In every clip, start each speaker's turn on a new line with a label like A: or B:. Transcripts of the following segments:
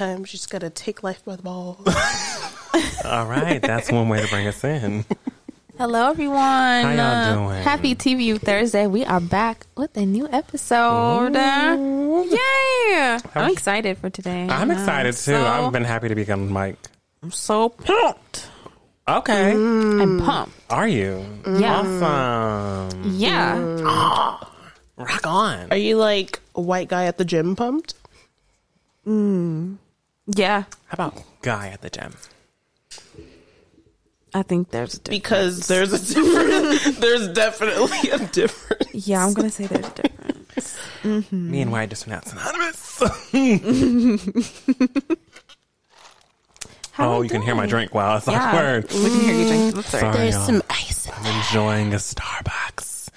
A: Sometimes you just gotta take life by the balls.
B: All right, that's one way to bring us in.
C: Hello, everyone.
B: How y'all
C: Uh,
B: doing?
C: Happy TBU Thursday. We are back with a new episode. Uh, Yay! I'm excited for today.
B: I'm
C: Uh,
B: excited too.
C: so-
B: I've been happy to be on the mic.
C: I'm so pumped.
B: Okay,
C: I'm pumped.
B: are you?
C: Yeah.
B: Awesome.
C: Yeah.
B: Rock on.
A: Are you like a white guy at the gym pumped?
C: Yeah.
B: How about guy at the gym?
C: I think there's a difference.
A: Because there's a different. there's definitely a difference.
C: Yeah, I'm going to say there's a difference.
B: Me and white just not synonymous.
C: How
B: oh,
C: we
B: you can hear my drink. Wow, that's
C: Yeah.
B: awkward.
C: We can hear you drink. That's all right.
B: Sorry,
A: There's
B: y'all.
A: some ice in
B: I'm enjoying a Starbucks.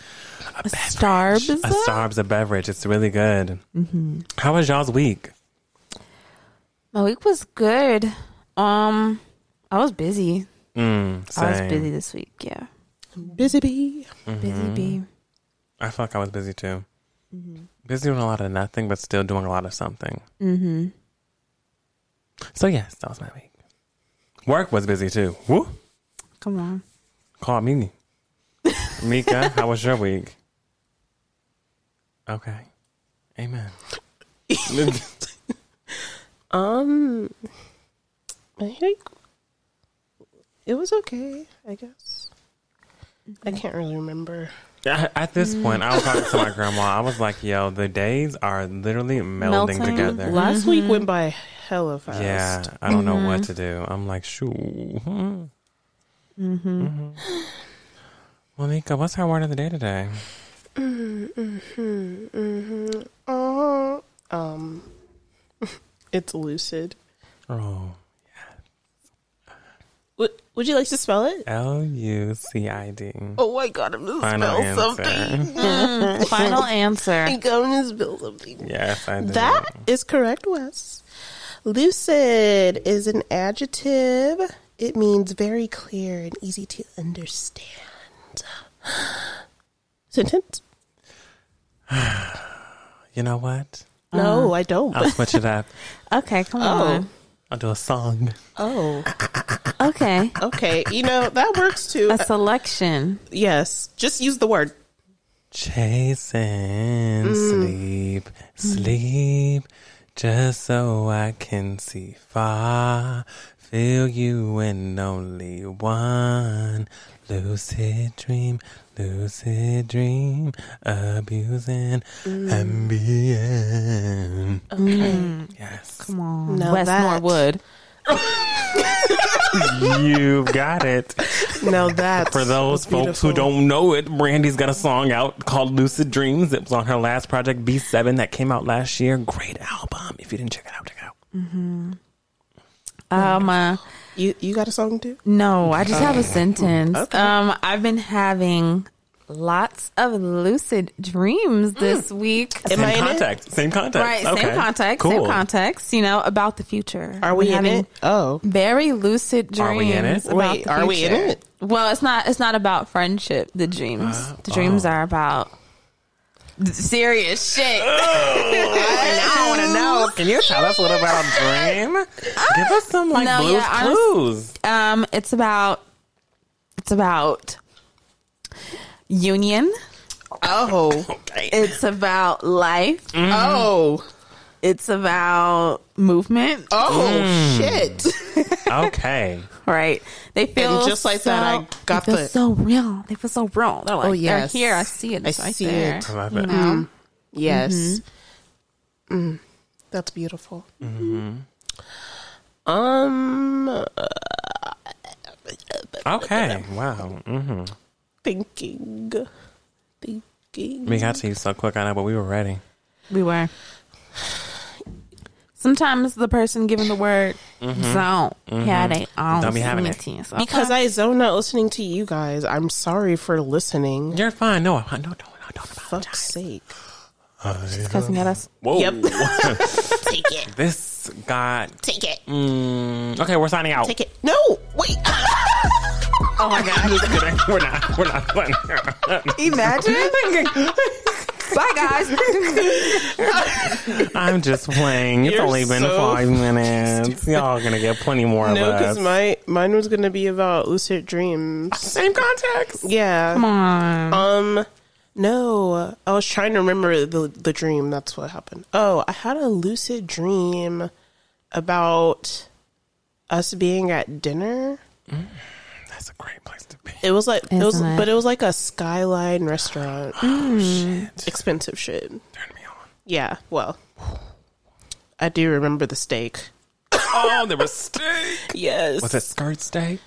B: A beverage.
C: Starbs?
B: A Starbs, a beverage. It's really good. Mm-hmm. How was y'all's week?
C: My week was good. Um, I was busy.
B: Mm,
C: I was busy this week. Yeah.
A: Busy bee.
C: Busy bee.
B: I felt like I was busy too. Busy doing a lot of nothing, but still doing a lot of something. Mm-hmm. So yes, that was my week. Work was busy too. Woo!
C: Come on.
B: Call me. Mika, how was your week? Okay. Amen.
A: Um, I think it was okay. I guess. I can't really remember.
B: At at this point, I was talking to my grandma. I was like, "Yo, the days are literally melding
C: Melting.
B: together."
A: Last week went by hella fast.
B: Yeah, I don't know what to do. I'm like, shoo. Mm-hmm. Monica, what's our word of the day today? Mhm. Mhm.
A: Oh, um, it's lucid.
B: Oh, yeah.
A: Would Would you like to spell it?
B: L U C I D.
A: Oh my god, I'm gonna
B: Final
A: spell
B: answer.
A: something. Hmm.
C: Final answer.
A: I'm gonna spell something.
B: Yes, I did.
A: That is correct, Wes. Lucid is an adjective. It means very clear and easy to understand. Sentence?
B: You know what?
A: No, I don't.
B: I'll switch it up.
C: Okay, come
A: Oh.
C: on.
B: I'll do a song.
A: oh,
C: Okay.
A: okay. You know that works too.
C: A selection.
A: Yes, just use the word.
B: Chasing
A: Mm.
B: sleep, sleep, just so I can see far. Feel you in only one lucid dream, lucid dream, abusing
A: Mm.
B: ambient.
A: Okay.
B: Yes,
C: Come on.
A: Now
C: West
A: that-
C: Norwood.
B: You've got it.
A: Now that
B: For those folks who don't know it, Brandy's got a song out called Lucid Dreams. It was on her last project, B7, that came out last year. Great album. If you didn't check it out, check it out.
C: Um, uh,
A: you you got a song too.
C: no, I just have a sentence.
A: Okay.
C: Um, I've been having lots of lucid dreams this week.
A: Am
B: Same
A: I in
B: context. Same context.
C: Right,
B: Okay.
C: same context,
B: Cool.
C: same context, you know, about the future.
A: Are we
C: We're
A: in
C: having
A: it? Oh,
C: Very lucid dreams.
B: Are we in it?
C: about
A: Wait,
C: the
A: are we in
C: future.
A: it?
C: Well, it's not. It's not about friendship. The dreams.
B: Uh,
C: the dreams
B: oh.
C: are about th- serious shit.
A: I want to know.
B: Can you tell us a little about Dream? Give us some like
C: No,
B: blues
C: yeah, honest-
B: clues.
C: Um, it's about. It's about union.
A: Oh,
B: Okay.
C: It's about life.
A: oh,
C: It's about movement.
A: oh, shit!
B: okay.
C: Right. They feel
A: just like
C: so,
A: that, I got
C: they feel
A: the-
C: so real. They feel so real. They're like,
A: Oh,
C: they're here. I see it.
A: I
C: right
A: see
C: there.
A: it.
B: I love
C: You
B: it.
C: know?
A: Yes, Mm, that's beautiful. Um, uh,
B: Okay. Wow. hmm
A: thinking, thinking.
B: We got to you so quick, I know, but we were ready.
C: We were. Sometimes the person giving the word don't have they own
B: Don't be having it.
C: sentence.
A: Because I zone out listening to you guys. I'm sorry for listening.
B: You're fine. No, I- no, don't, no, don't
A: Fuck's
B: apologize.
A: sake.
C: cussing at us.
B: Whoa.
A: Yep. Take it.
B: This got.
A: Take it.
B: Mm, okay, we're signing out.
A: Take it. No, wait.
C: Oh my god!
B: Just kidding. We're not. We're not.
C: Imagine. Bye, guys.
B: I'm just playing. It's
A: You're
B: only been
A: so
B: five minutes. Y'all gonna get plenty more
A: No,
B: of
A: because
B: us.
A: my mine was gonna be about lucid dreams.
B: Same context.
A: Yeah.
C: Come on.
A: Um. No, I was trying to remember the the dream. That's what happened. Oh, I had a lucid dream about us being at dinner.
B: That's a great place to be.
A: It was like it was,
C: Isn't it?
A: but it was like a skyline restaurant. Expensive shit.
B: Turn me on.
A: Yeah. Well, I do remember the steak.
B: Oh, there was steak.
A: Yes.
B: Was it skirt steak?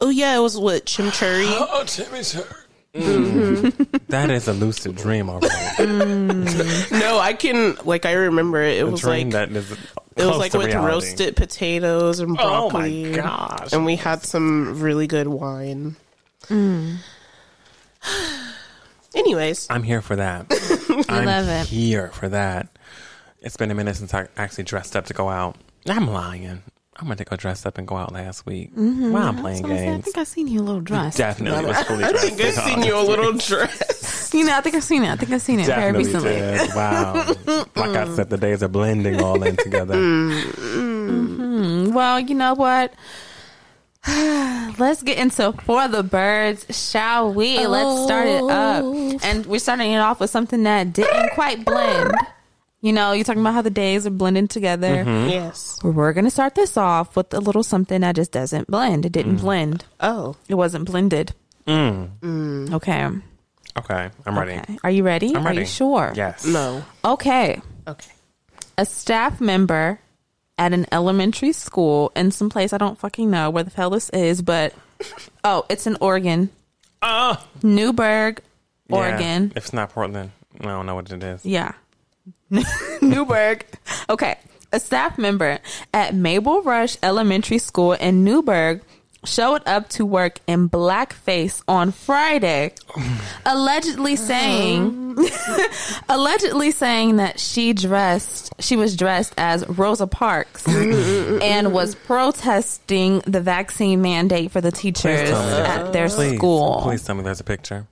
A: Oh yeah, it was with chimichurri.
B: Oh, chimichurri. Mm-hmm. That is a lucid dream already. Mm.
A: no, I can like I remember it. It
B: A
A: was
B: dream
A: like
B: that is
A: it was like with
B: reality.
A: roasted potatoes and broccoli.
B: Oh my gosh!
A: And we had some really good wine. Mm. Anyways,
B: I'm here for that. I'm
C: love it.
B: here for that. It's been a minute since I actually dressed up to go out. I'm lying. I'm gonna go dress up and go out last week. Mm-hmm. While I'm playing
C: So I, said, I
B: games.
C: think I seen you a little dress.
B: Definitely was fully
A: I think I've seen you a little dress.
C: You know, I think I've seen it. I think I've seen it very recently.
B: did. Wow. like I said, the days are blending all in together. Mm-hmm.
C: Well, you know what? Let's get into for the birds, shall we? Let's start it up, oh. and we're starting it off with something that didn't quite blend. You know, you're talking about how the days are blending together. Mm-hmm.
A: yes.
C: We're gonna start this off with a little something that just doesn't blend. It didn't mm. blend.
A: Oh,
C: It wasn't blended.
B: Mm. mm.
C: Okay.
B: Okay, I'm ready.
C: Okay. Are you ready?
B: I'm ready.
C: Are you sure?
B: Yes.
A: no.
C: Okay.
A: Okay.
C: a staff member at an elementary school in some place I don't fucking know where the hell this is, but oh, it's in Oregon,
B: Oh,
C: Newberg,
B: yeah.
C: Oregon.
B: If it's not Portland, I don't know what it is.
C: Yeah, Newberg. Okay, a staff member at Mabel Rush Elementary School in Newberg showed up to work in blackface on Friday, allegedly saying, allegedly saying that she dressed, she was dressed as Rosa Parks and was protesting the vaccine mandate for the teachers
B: tell me that.
C: at their
B: Please,
C: school.
B: please tell me there's a picture.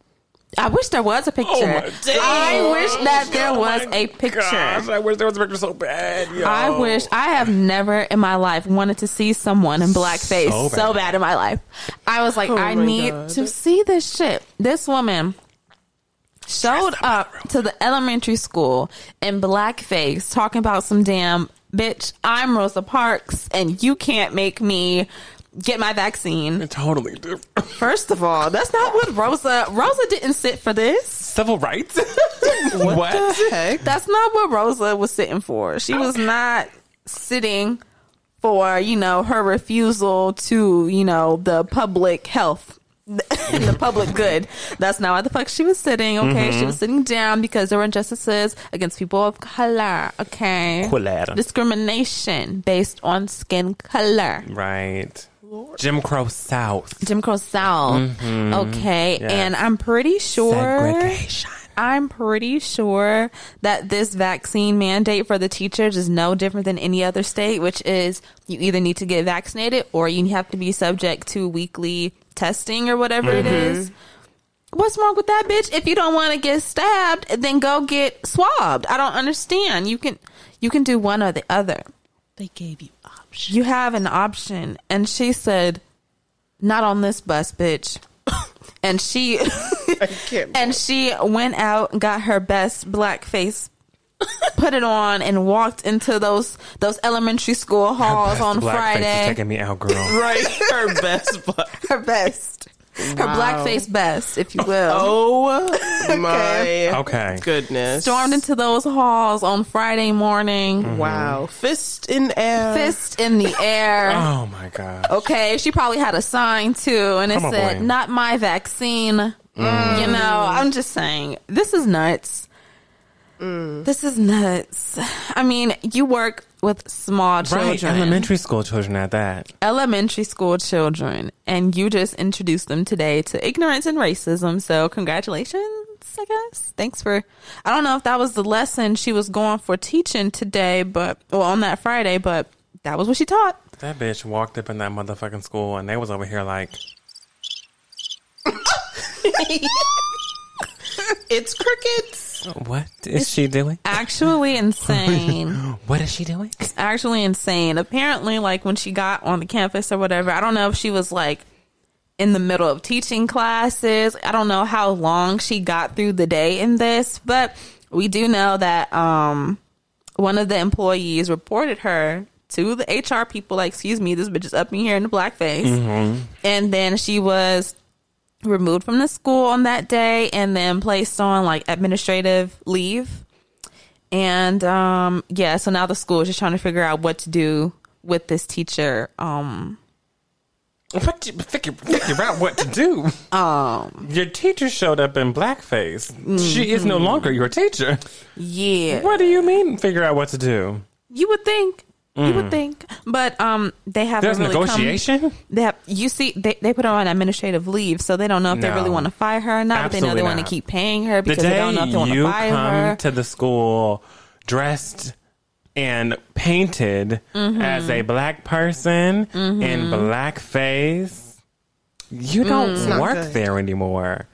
C: I wish there was a picture.
B: Oh my
C: I wish that oh, there
B: Oh
C: was
B: my
C: a picture.
B: Gosh, I wish there was a picture so bad. Yo.
C: I wish I have never in my life wanted to see someone in blackface
B: So
C: so
B: bad.
C: bad. in my life. I was like,
A: Oh
C: I need
A: God.
C: to see this shit. This woman showed up to the elementary school in blackface talking about some damn bitch, I'm Rosa Parks and you can't make me get my vaccine.
B: totally different.
C: First of all, that's not what Rosa Rosa didn't sit for this.
B: Civil rights. what?
A: Heck.
C: That's not what Rosa was sitting for. She was not sitting for, you know, her refusal to, you know, the public health and the public good. That's not what the fuck she was sitting. Okay. She mm-hmm. was sitting down because there were injustices against people of color. Okay.
B: Color.
C: Discrimination based on skin color.
B: Right. Jim Crow South.
C: Jim Crow South. Mm-hmm. Okay.
B: Yes.
C: And I'm pretty sure.
B: Segregation.
C: I'm pretty sure that this vaccine mandate for the teachers is no different than any other state, which is you either need to get vaccinated or you have to be subject to weekly testing or whatever it mm-hmm. is. What's wrong with that, bitch? If you don't want to get stabbed, then go get swabbed. I don't understand. You can you can do one or the other.
A: They gave you options.
C: You have an option. And she said, Not on this bus, bitch. and she
A: I can't.
C: and she went out, got her best black face, put it on, and walked into those those elementary school halls
B: Best
C: on
B: blackface is
C: Friday.
B: taking me out, girl.
A: right, her best. Black.
C: Her best, her
A: Wow.
C: blackface best, if you will.
A: Oh my
B: Okay.
A: goodness!
C: Stormed into those halls on Friday morning, mm-hmm.
A: Wow, fist in air.
C: fist in the air.
B: Oh my god.
C: Okay, she probably had a sign too, and it
B: Come on,
C: said,
B: boy.
C: "Not my vaccine." Mm. You know, I'm just saying, this is nuts. Mm. This is nuts. I mean, you work with small children,
B: Right. Elementary school children at that.
C: elementary school children, and you just introduced them today to ignorance and racism. So, congratulations, I guess. Thanks for. I don't know if that was the lesson she was going for teaching today, but well, on that Friday, but that was what she taught.
B: That bitch walked up in that motherfucking school and they was over here like,
A: it's crickets.
B: What is she doing?
C: Actually insane.
B: What is she doing?
C: actually insane. Apparently, like when she got on the campus or whatever, I don't know if she was like in the middle of teaching classes. I don't know how long she got through the day in this, but we do know that um one of the employees reported her to the HR people like, excuse me, this bitch is up in here in the blackface. And then she was removed from the school on that day and then placed on like administrative leave. And um yeah, so now the school is just trying to figure out what to do with this teacher. Um
B: What you figure, figure out what to do?
C: um
B: Your teacher showed up in blackface. She is no longer your teacher.
C: yeah.
B: What do you mean? Figure out what to do?
C: You would think. You would think. But um they haven't
B: There's
C: really come-
B: negotiation.
C: They have, you see, they, they put her on administrative leave, so they don't know if they really want to fire her or not. But they know they want to keep paying her
B: The
C: because they don't know if they want to
B: you
C: fire
B: come
C: her.
B: to the school dressed and painted
C: Mm-hmm.
B: as a black person in blackface, you don't
C: Mm.
B: work there anymore.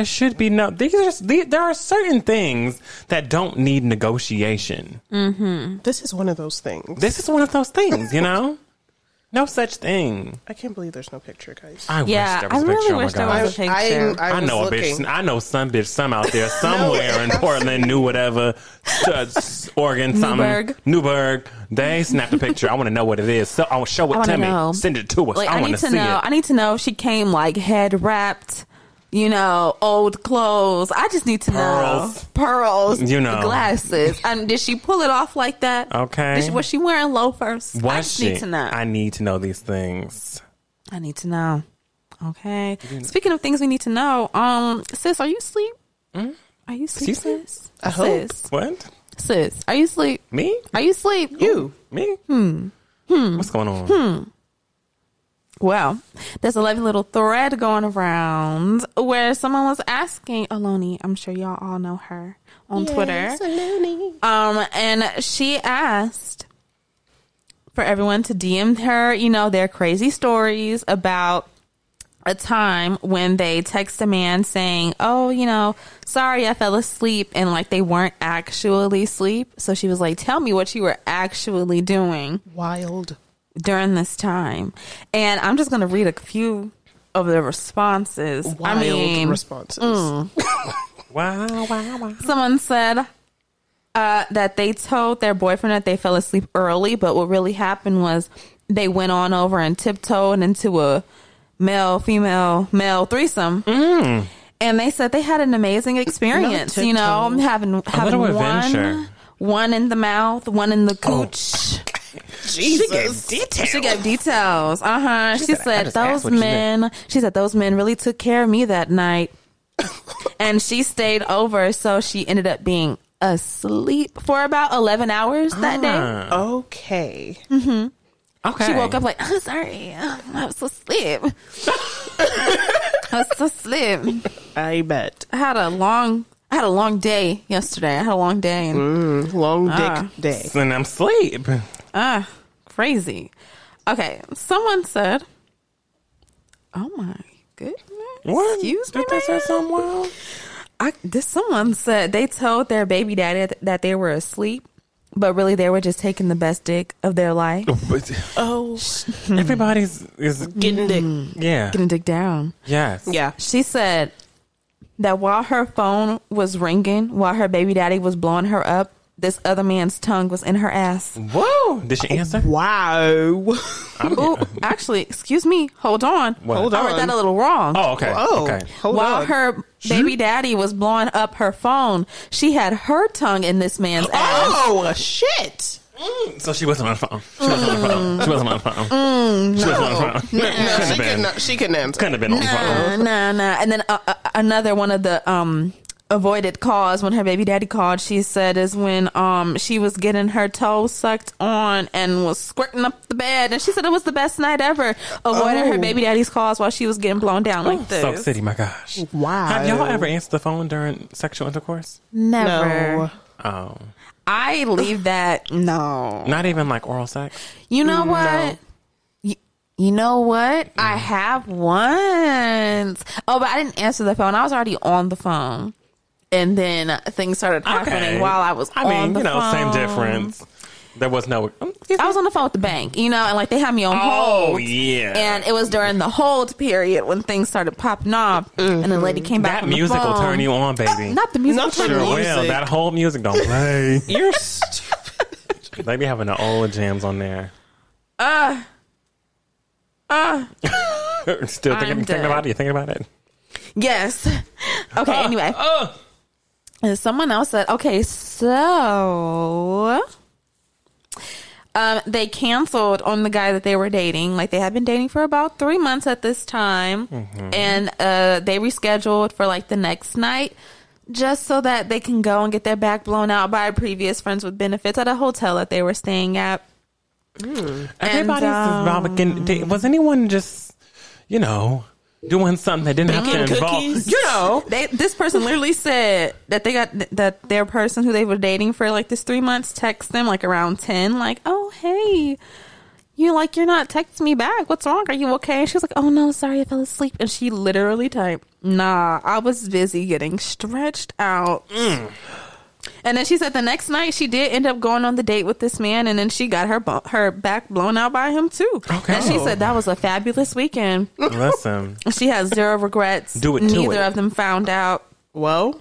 B: There should be no. These are, these, there are certain things that don't need negotiation.
A: This is one of those things.
B: This is one of those things, you know. No such thing.
A: I can't believe there's no picture, guys.
B: I
C: Yeah,
B: wish there was
C: I
B: a
C: really
B: picture.
C: wish
B: oh
C: there was a picture.
A: I, I,
B: I
A: was
B: know a bitch. I know some bitch, some out there somewhere in Portland, New whatever, uh, Oregon, something,
C: Newberg.
B: Newberg. They snapped a picture. I want to know what it is. So I will show it
C: I wanna
B: to me.
C: know.
B: Send it to us.
C: Like
B: I,
C: I,
B: want
C: need to
B: see
C: know.
B: it.
C: I need to know if she came like head wrapped, you know, old clothes. I just need to
B: Pearls.
C: know pearls,
B: You know.
C: glasses. And did she pull it off like that?
B: Okay.
C: She, was she wearing loafers?
B: Was
C: I just
B: she?
C: need to know.
B: I need to know these things.
C: I need to know. Okay. Speaking of things we need to know, um, sis, are you asleep? Are you asleep,
B: Excuse
C: sis?
A: I hope.
C: Sis,
B: What?
C: sis, are you asleep?
B: Me?
C: Are you asleep?
A: You.
B: Me? Hmm. Hmm. What's going on?
C: Well, there's a lovely little thread going around where someone was asking Aloni. I'm sure y'all all know her on Twitter. Aloni. Um, and she asked for everyone to DM her, you know, their crazy stories about a time when they text a man saying, "Oh, you know, sorry, I fell asleep," and like they weren't actually asleep. So she was like, "Tell me what you were actually doing."
A: Wild.
C: During this time. And I'm just going to read a few of the responses.
A: Wild
C: I mean,
A: responses.
B: Wow, wow, wow.
C: someone said uh, that they told their boyfriend that they fell asleep early, but what really happened was they went on over and tiptoed into a male, female, male threesome. And they said they had an amazing experience, you know, having having one,
B: adventure.
C: one in the mouth, one in the cooch.
A: Jesus. Details.
C: She gave details. Uh huh. She,
B: said,
C: said those men. She said those men really took care of me that night, and she stayed over, so she ended up being asleep for about eleven hours that day.
B: Ah,
A: Okay.
B: okay.
C: She woke up like, I'm sorry, I was asleep. I was so asleep.
A: I bet.
C: I had a long, I had a long day yesterday. I had a long day and
A: Long dick
C: Ah.
A: day.
B: And I'm asleep.
C: Ah, crazy. Okay, someone said, "Oh my goodness."
B: What?
C: Excuse me,
B: Did they say
C: ma'am?
B: something wild?
C: I this someone said they told their baby daddy th- that they were asleep, but really they were just taking the best dick of their life,
B: Oh,
A: oh.
B: Everybody's is
A: getting dick.
B: Mm, yeah.
C: getting dick down.
B: Yes.
A: Yeah.
C: She said that while her phone was ringing, while her baby daddy was blowing her up, this other man's tongue was in her ass.
B: Whoa. Did she answer?
A: Wow.
C: Ooh, actually, excuse me. Hold on.
B: What?
A: Hold on.
C: I read
A: on.
C: that a little wrong.
B: Oh, okay.
A: Oh,
B: Okay.
A: hold
C: While
A: on.
C: her baby daddy was blowing up her phone, she had her tongue in this man's ass.
A: oh, shit.
B: So she wasn't on the phone. She wasn't on the phone. She wasn't on the phone. She wasn't on the phone.
A: No,
B: Couldn't
A: she
B: have been.
A: couldn't, she couldn't answer.
B: Couldn't have been on the phone.
C: Nah, nah, nah. And then uh, uh, another one of the um avoided calls when her baby daddy called. She said is when um she was getting her toes sucked on and was squirting up the bed, and she said it was the best night ever. Avoiding her
A: Oh.
C: baby daddy's calls while she was getting blown down like this.
B: Soak City, my gosh.
A: Wow.
B: Have y'all ever answered the phone during sexual intercourse?
C: Never.
A: No.
B: Oh.
C: I leave that. No.
B: Not even like oral sex?
C: You know what? You, you know what? I have once. Oh, but I didn't answer the phone. I was already on the phone. And then things started happening
B: Okay.
C: while I was
B: I
C: on
B: mean,
C: the
B: you know, same difference. There was no. um,
C: I was on the phone with the bank, you know, and like they had me on
B: Oh,
C: hold.
B: yeah.
C: And it was during the hold period when things started popping off, and the lady came back.
B: that
C: on the
B: music will turn you on, baby.
C: Not the music.
A: Not
C: will turn
A: the
C: you on.
B: sure will. That whole music don't play.
A: You're stupid.
B: they be having the old jams on there.
C: Uh, uh,
B: Still thinking, thinking about it? You thinking about it?
C: yes. Okay. Anyway,
B: Oh.
C: And someone else said, okay, so um, they canceled on the guy that they were dating. Like they had been dating for about three months at this time, and uh, they rescheduled for like the next night. Just so that they can go and get their back blown out by previous friends with benefits at a hotel that they were staying at.
B: Everybody's
C: um.
B: Was anyone just, you know, doing something that didn't have
A: Baking
B: to involve?
A: cookies?
B: You know,
C: They this person literally said that they got that their person who they were dating for like this three months text them like around ten, like, oh hey, you like you're not texting me back. What's wrong? Are you okay? And she was like, oh no, sorry, I fell asleep. And she literally typed, nah, I was busy getting stretched out. Mm. And then she said the next night she did end up going on the date with this man, and then she got her bo- her back blown out by him too.
B: Okay.
C: And she oh. said that was a fabulous weekend.
B: listen.
C: She has zero regrets.
B: Do it to
C: Neither
B: it.
C: of them found out.
A: Well,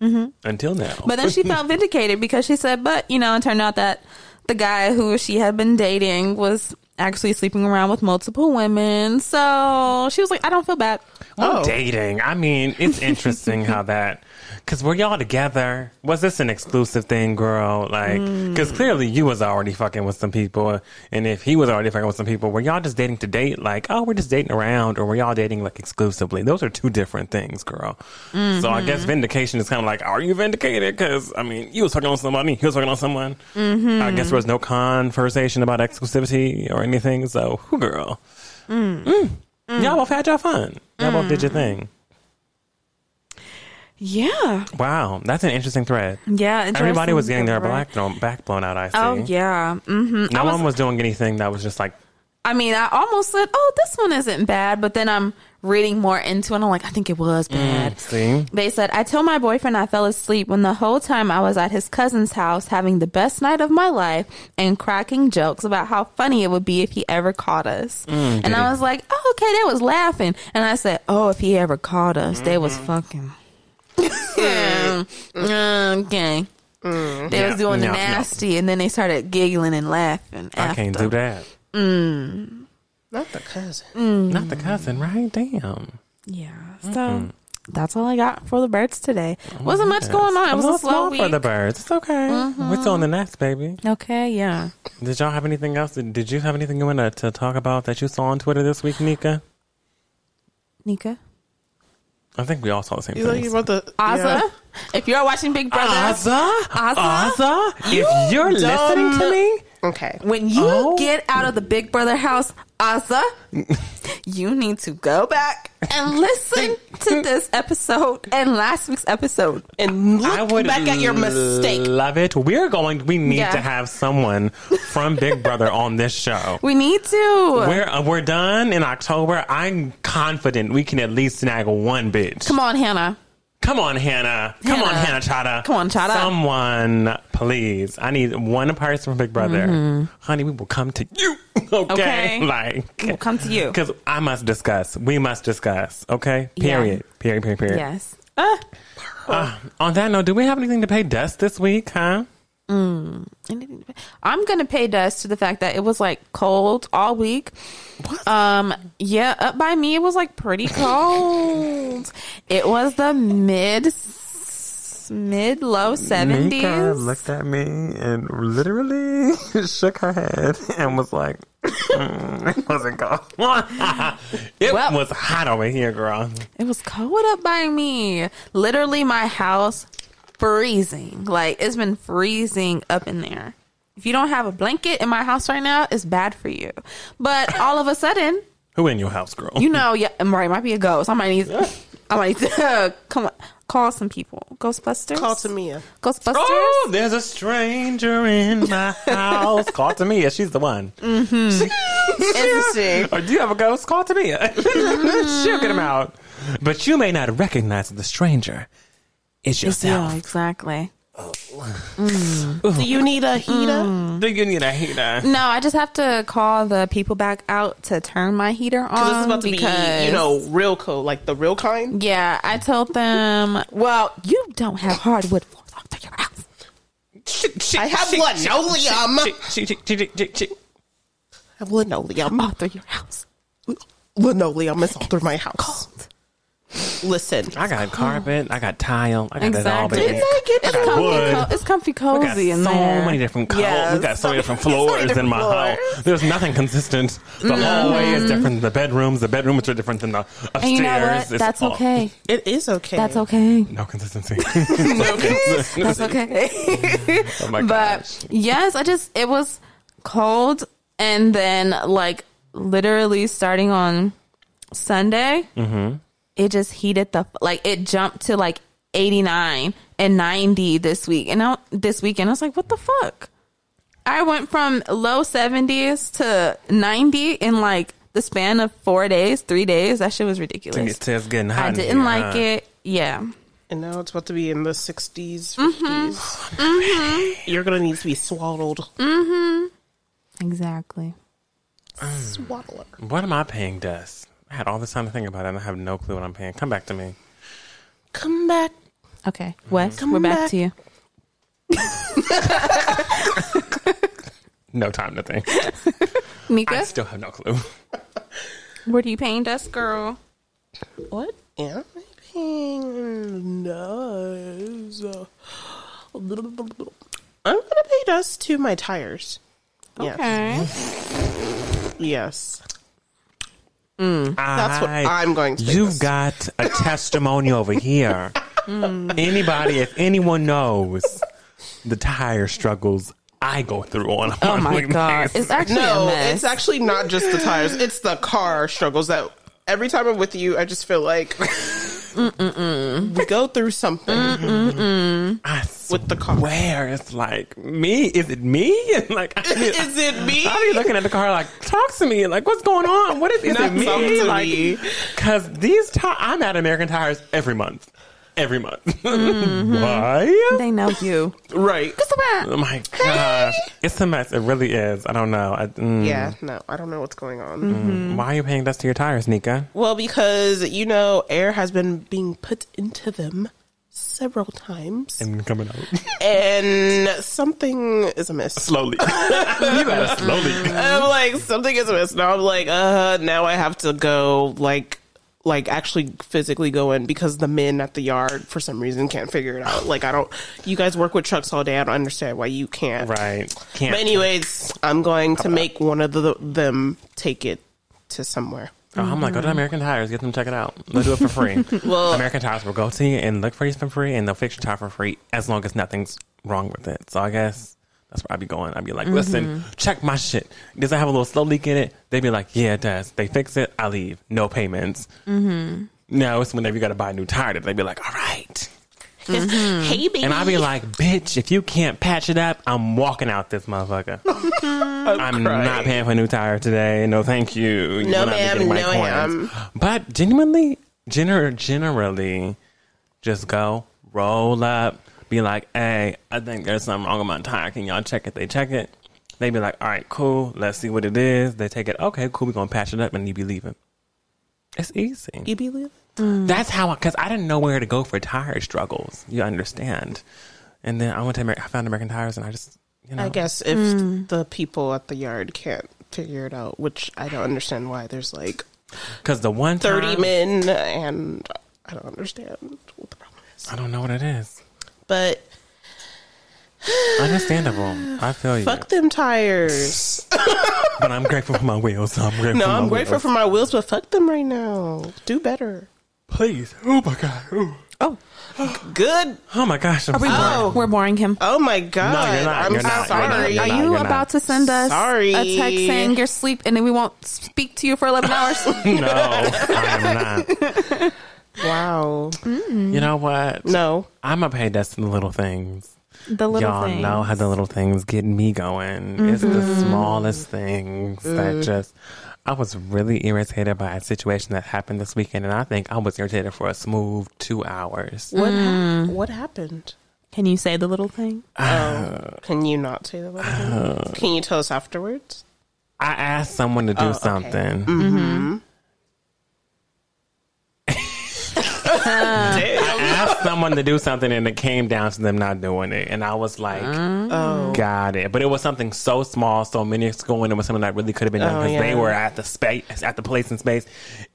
A: mm-hmm.
B: Until now,
C: But then she felt vindicated because she said, but, you know, it turned out that the guy who she had been dating was actually sleeping around with multiple women. So she was like, I don't feel bad.
B: Well,
A: Oh.
B: dating. I mean, it's interesting how that. Because were y'all together? Was this an exclusive thing, girl? Like, mm. because clearly you was already fucking with some people, and if he was already fucking with some people, were y'all just dating to date? Like, oh, we're just dating around, or were y'all dating like exclusively? Those are two different things, girl. So I guess mm-hmm. vindication is kind of like, are you vindicated? Because I mean, you was fucking on somebody, he was fucking on someone. Mm-hmm. I guess there was no conversation about exclusivity or anything. So, who girl? Mm. Mm. mm. Y'all both had your fun. Y'all both did your mm-hmm. thing.
C: Yeah.
B: Wow, that's an interesting thread.
C: Yeah.
B: Everybody was getting their
C: black.
B: black thrown, back blown out. I oh, see.
C: Oh, yeah. hmm
B: No
C: was,
B: one was doing anything that was just like,
C: I mean, I almost said, oh, this one isn't bad. But then I'm reading more into it. And I'm like, I think it was mm, bad.
B: see,
C: They said, I told my boyfriend I fell asleep when the whole time I was at his cousin's house having the best night of my life and cracking jokes about how funny it would be if he ever caught us.
B: Mm, and?
C: I was like, oh, okay, they was laughing. And I said, oh, if he ever caught us, they was mm-hmm. fucking. Mm, okay. They
B: Yeah,
C: was doing the
B: no, no.
C: nasty and then they started giggling and laughing.
B: I can't do that.
A: not the cousin.
B: Not the cousin, right? Damn.
C: Yeah. So that's all I got for the birds today. Wasn't much going on. It
B: A
C: was
B: little
C: a slow
B: small
C: week. Mm-hmm.
B: for the birds. It's okay. We're still in the nest, baby.
C: okay, yeah.
B: Did y'all have anything else? Did, did you have anything you want to, to talk about that you saw on Twitter this week, Nika?
C: Nika?
B: I think we all saw the same thing.
A: You like
B: things.
A: about the
C: Azah?
A: yeah.
C: If you're watching Big Brother,
B: Azah?
C: Azah?
B: Azah? If you're listening to me,
A: Okay.
C: when you
B: Oh.
C: get out of the Big Brother house, Azah, you need to go back and listen to this episode and last week's episode.
A: And
B: I
A: look
B: would
A: back at your mistake.
B: Love it. We're going. We need
C: Yeah.
B: to have someone from Big Brother on this show.
C: We need to.
B: We're uh, we're done in October. I'm confident we can at least snag one bitch.
C: Come on, Hannah.
B: Come on, Hannah. Come on,
C: Hannah.
B: Hannah Chaddha.
C: Come on, Chaddha.
B: Someone, please. I need one person from Big Brother. Honey, we will come to you. Okay.
C: Mm-hmm. Okay.
B: Like,
C: We'll come to you.
B: Because I must discuss. We must discuss. Okay. Period. Period. Period. Period.
C: Yes. Uh,
B: Uh, on that note, do we have anything to pay dust this week, huh?
C: I'm gonna pay dust to the fact that it was like cold all week. What? Um, yeah, up by me it was like pretty cold. it was the mid mid low seventies.
B: Mika looked at me and literally shook her head and was like, mm, "It wasn't cold. it
C: Well-
B: was hot over here, girl."
C: It was cold up by me. Literally, my house freezing. Like it's been freezing up in there. If you don't have a blanket in my house right now, it's bad for you. But all of a sudden,
B: Who in your house, girl?
C: you know, yeah, right, might be a ghost. I might need, I might need to come on, call some people. Ghostbusters.
A: Call to Mia.
C: Ghostbusters.
B: Oh, there's a stranger in my house. Call to Mia. She's the one. Mm-hmm.
A: Interesting.
B: Or oh, do you have a ghost? Call to Mia. She'll get him mm-hmm. out. But you may not recognize the stranger It's
C: It's
B: yourself.
C: you, exactly. Oh.
A: Do you need a heater? Mm.
B: Do you need a heater?
C: No, I just have to call the people back out to turn my heater on.
A: Because this is about to
C: because,
A: be, you know, real cold, like the real kind.
C: Yeah, I told them, well, you don't have hardwood floors all through your house.
A: I have linoleum. I have linoleum.
C: All through your house.
A: Linoleum is all through my house. Listen,
B: I got carpet. I got tile. I got that all,
C: Exactly.
B: baby.
A: Didn't I get
B: I
C: Comfy
B: wood.
C: co- it's comfy cozy in
B: so
C: there.
B: many different colors.
A: Yes.
B: We got so many different
A: So many
B: floors in my
A: floors.
B: house. There's nothing consistent. The hallway is different than the bedrooms. The bedrooms are different than the upstairs.
C: And you know what? That's
B: all-
C: okay.
A: it is okay.
C: That's okay.
B: No consistency.
C: That's okay.
B: oh my
C: but yes, I just it was cold, and then like literally starting on Sunday,
B: Mm-hmm.
C: It just heated the like it jumped to like eighty nine and ninety this week, and I, this weekend I was like, what the fuck? I went from low seventies to ninety in like the span of four days, three days. That shit was ridiculous.
B: It's just getting hot.
C: I didn't
B: here,
C: like
B: huh?
C: it. Yeah.
A: And now it's about to be in the 60s, 50s. You're going to need to be swaddled. mm-hmm.
C: Exactly.
A: Swaddler.
B: What am I paying Des? I had all this time to think about it, and I have no clue what I'm paying. Come back to me.
A: Come back.
C: Okay, mm-hmm. Wes,
A: Come
C: we're back,
A: back.
C: to you.
B: No time to think.
C: Nika,
B: I still have no clue.
C: what are you paying us, girl?
A: What am I paying? Does. I'm going to pay dust to my tires. Yes.
C: Okay.
A: Yes. Mm. That's what
B: I-
A: I'm going to
B: You've
A: this.
B: got a testimony over here. Mm. Anybody, if anyone knows the tire struggles I go through on a
C: Oh my
B: monthly
C: god,
B: basis.
C: it's actually
A: No,
C: a mess.
A: it's actually not just the tires. It's the car struggles that every time I'm with you, I just feel like we go through something with the car.
B: Where it's like me. Is it me? And like, I be,
A: Is it me?
B: I be looking at the car like, talk to me. Like, what's going on? What is, is
A: Not
B: it me? Like, because these tires, I'm at American Tires every month. Every month.
A: Mm-hmm.
B: Why?
C: they know you.
A: Right.
B: Oh my gosh, it's a mess. It really is. I don't know. I, mm,
A: Yeah, no, I don't know what's going on.
C: Mm-hmm.
B: Why are you paying dust to your tires, Nika?
A: Well, because, you know, air has been being put into them several times,
B: And coming out
A: and something is amiss.
B: slowly. you gotta slowly.
A: I'm like, something is amiss. Now I'm like, uh, now I have to go, like, like actually physically go in because the men at the yard for some reason can't figure it out. Like, I don't, you guys work with trucks all day. I don't understand why you can't.
B: Right. Can't.
A: But anyways, I'm going to make one of the, them take it to somewhere.
B: Oh, I'm like, go to American Tires, get them to check it out. They'll do it for free.
A: Well-
B: American Tires will go to you and look for you for free, and they'll fix your tire for free as long as nothing's wrong with it. So I guess that's where I'd be going. I'd be like, listen, check my shit. Does it have a little slow leak in it? They'd be like, yeah, it does. They fix it, I leave. No payments. Mm-hmm. No, it's whenever you got to buy a new tire they'd be like, all right.
A: Hey, baby.
B: And I'd be like, bitch, if you can't patch it up, I'm walking out this motherfucker. I'm not paying for a new tire today. No, thank you. You
A: No,
B: will not be
A: ma'am.
B: getting my
A: No,
B: coins. But genuinely, gener- generally, just go, roll up, be like, hey, I think there's something wrong with my tire. Can y'all check it? They check it. They be like, all right, cool. Let's see what it is. They take it. Okay, cool. We're going to patch it up and you be leaving. It's easy.
A: You believe? Mm.
B: That's how, because I didn't know where to go for tire struggles. You understand? And then I went to Amer- I found American Tires, and I just, you know,
A: I guess if mm. the people at the yard can't figure it out, which I don't understand why there's like
B: because the one
A: 30 men and I don't understand what the problem is.
B: I don't know what it is.
A: But
B: Understandable. I feel you.
A: fuck them tires.
B: But I'm grateful for my wheels. So I'm grateful.
A: No,
B: for my
A: I'm grateful
B: wheels.
A: for my wheels, but fuck them right now. Do better.
B: Please. Oh my god. Ooh.
C: Oh,
A: Good.
B: Oh my gosh. I'm
C: we
B: sorry.
A: Oh.
C: we're boring him.
A: Oh my god.
B: No, you're not.
A: I'm
B: You're not. You're not.
A: sorry.
B: You're
C: Are you
B: You're
C: about to send us
A: Sorry.
C: a text saying you're asleep and then we won't speak to you for 11 hours?
B: No, I am not.
A: Wow. Mm.
B: You know what?
A: No.
B: I'm gonna pay Dustin the little things.
C: the little
B: Y'all
C: thing.
B: know how the little things get me going. It's the mm-hmm. smallest things that mm. just I was really irritated by a situation that happened this weekend, and I think I was irritated for a smooth two hours.
A: What
C: Mm.
A: hap- what happened?
C: Can you say the little thing?
A: Uh, oh, can you not say the little thing? Uh, can you tell us afterwards?
B: I asked someone to do
A: Oh, okay.
B: something.
A: Mm. Damn.
B: I asked someone to do something, and it came down to them not doing it, and I was like,
A: Oh,
B: "Got it." But it was something so small, so ago, and it was something that really could have been done
A: Oh,
B: because they were at the space, at the place in space,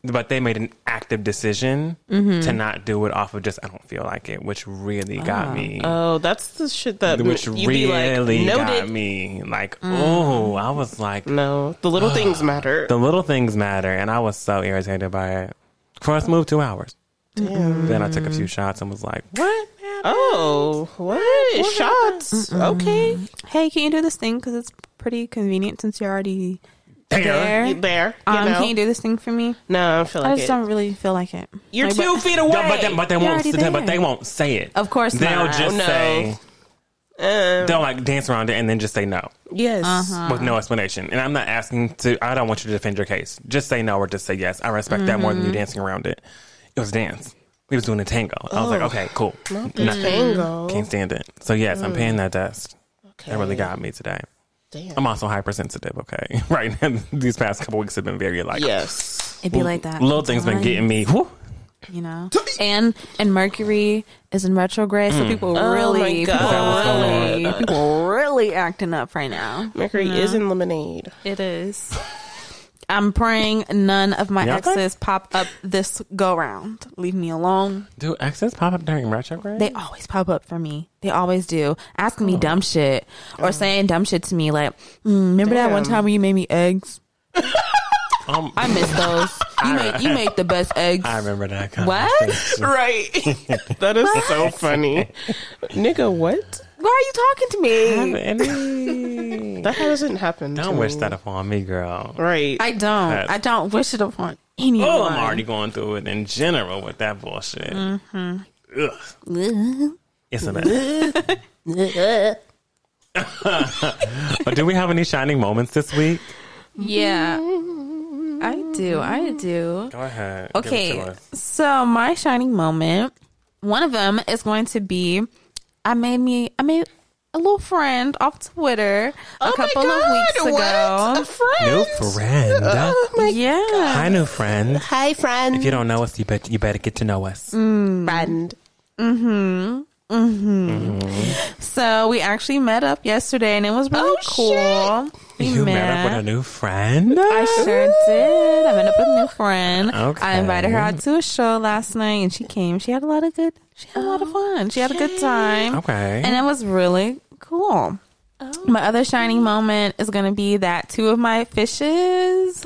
B: but they made an active decision
A: Mm-hmm.
B: to not do it off of just I don't feel like it, which really got me.
A: oh, that's the shit that
B: which
A: be like
B: really got me. Like,
A: Mm.
B: oh, I was like,
A: No, the little things matter.
B: the little things matter, and I was so irritated by it. For a smooth two hours. Then I took a few shots and was like, what?
A: Oh, what? Shots? Okay,
C: Hey, can you do this thing? Because it's pretty convenient since you're already
B: There.
C: there.
A: You there. You
C: Um,
A: know?
C: can you do this thing for me?
A: no, I don't feel
C: I just
A: it.
C: don't really feel like it.
A: You're
C: Like,
A: two
C: but-
A: feet away.
B: But, they, but they won't.
C: already
B: But they won't say it.
C: Of course
B: they'll
C: not.
B: just
A: No.
B: say
A: Um,
B: they'll like dance around it and then just say no
A: yes.
C: Uh-huh.
B: with no explanation. And I'm not asking to. I don't want you to defend your case. Just say no or just say yes. I respect that more than you dancing around it. It was dance. We was doing a tango. I was like, oh. okay, cool.
A: Not the
B: Nah,
A: tango.
B: Can't stand it. So yes, I'm paying that dust.
A: Okay.
B: That really got me today.
A: Damn.
B: I'm also hypersensitive. Okay, right. Now these past couple weeks have been very like
A: yes.
C: It'd be like that.
B: Little things been
C: Times,
B: getting me. Whew.
C: You know, and and Mercury is in retrograde, so mm. people
A: Oh
C: really, people
A: God.
C: really, people really acting up right now.
A: Mercury is in lemonade.
C: It is. I'm praying none of my
B: Yeah, okay.
C: exes pop up this go round. Leave me alone.
B: Do exes pop up during retrograde?
C: They always pop up for me. They always do. Asking me dumb shit or saying dumb shit to me like, mm, remember that one
A: Damn.
C: time when you made me eggs?
B: um,
C: I miss those. You make you make the best eggs.
B: I remember that.
C: What?
B: conversation.
A: Right. that is so funny. Nigga, what?
C: Why are you talking to me?
B: Any-
A: That hasn't happened.
B: Don't
A: to
B: wish
A: me.
B: that upon me, girl.
A: Right.
C: I don't.
B: That-
C: I don't wish it upon anyone.
B: Oh, I'm already going through it in general with that bullshit.
C: Mm-hmm.
B: Ugh. It's a mess. But do we have any shining moments this week?
C: Yeah. I do. I do.
B: Go ahead. Give it to
C: Okay.
B: us.
C: So my shining moment, one of them is going to be I made me I made a little friend off Twitter a
A: Oh my
C: couple
A: God,
C: of weeks ago.
A: what?
C: ago.
A: A friend?
B: New friend.
A: Oh my
C: yeah.
B: Hi, new friend.
A: Hi, friend.
B: If you don't know us, you, bet, you better get to know us. Mm.
A: friend. Mm-hmm. Mm-hmm.
C: So we actually met up yesterday and it was really
A: Oh,
C: cool. We
B: You met up with a new friend?
C: I sure did. I met up with a new friend.
B: Okay.
C: I invited her out to a show last night and she came. She had a lot of good she had a lot of oh, fun. She had a good time.
B: Okay.
C: And it was really cool. Oh. My other shining moment is going to be that two of my fishes,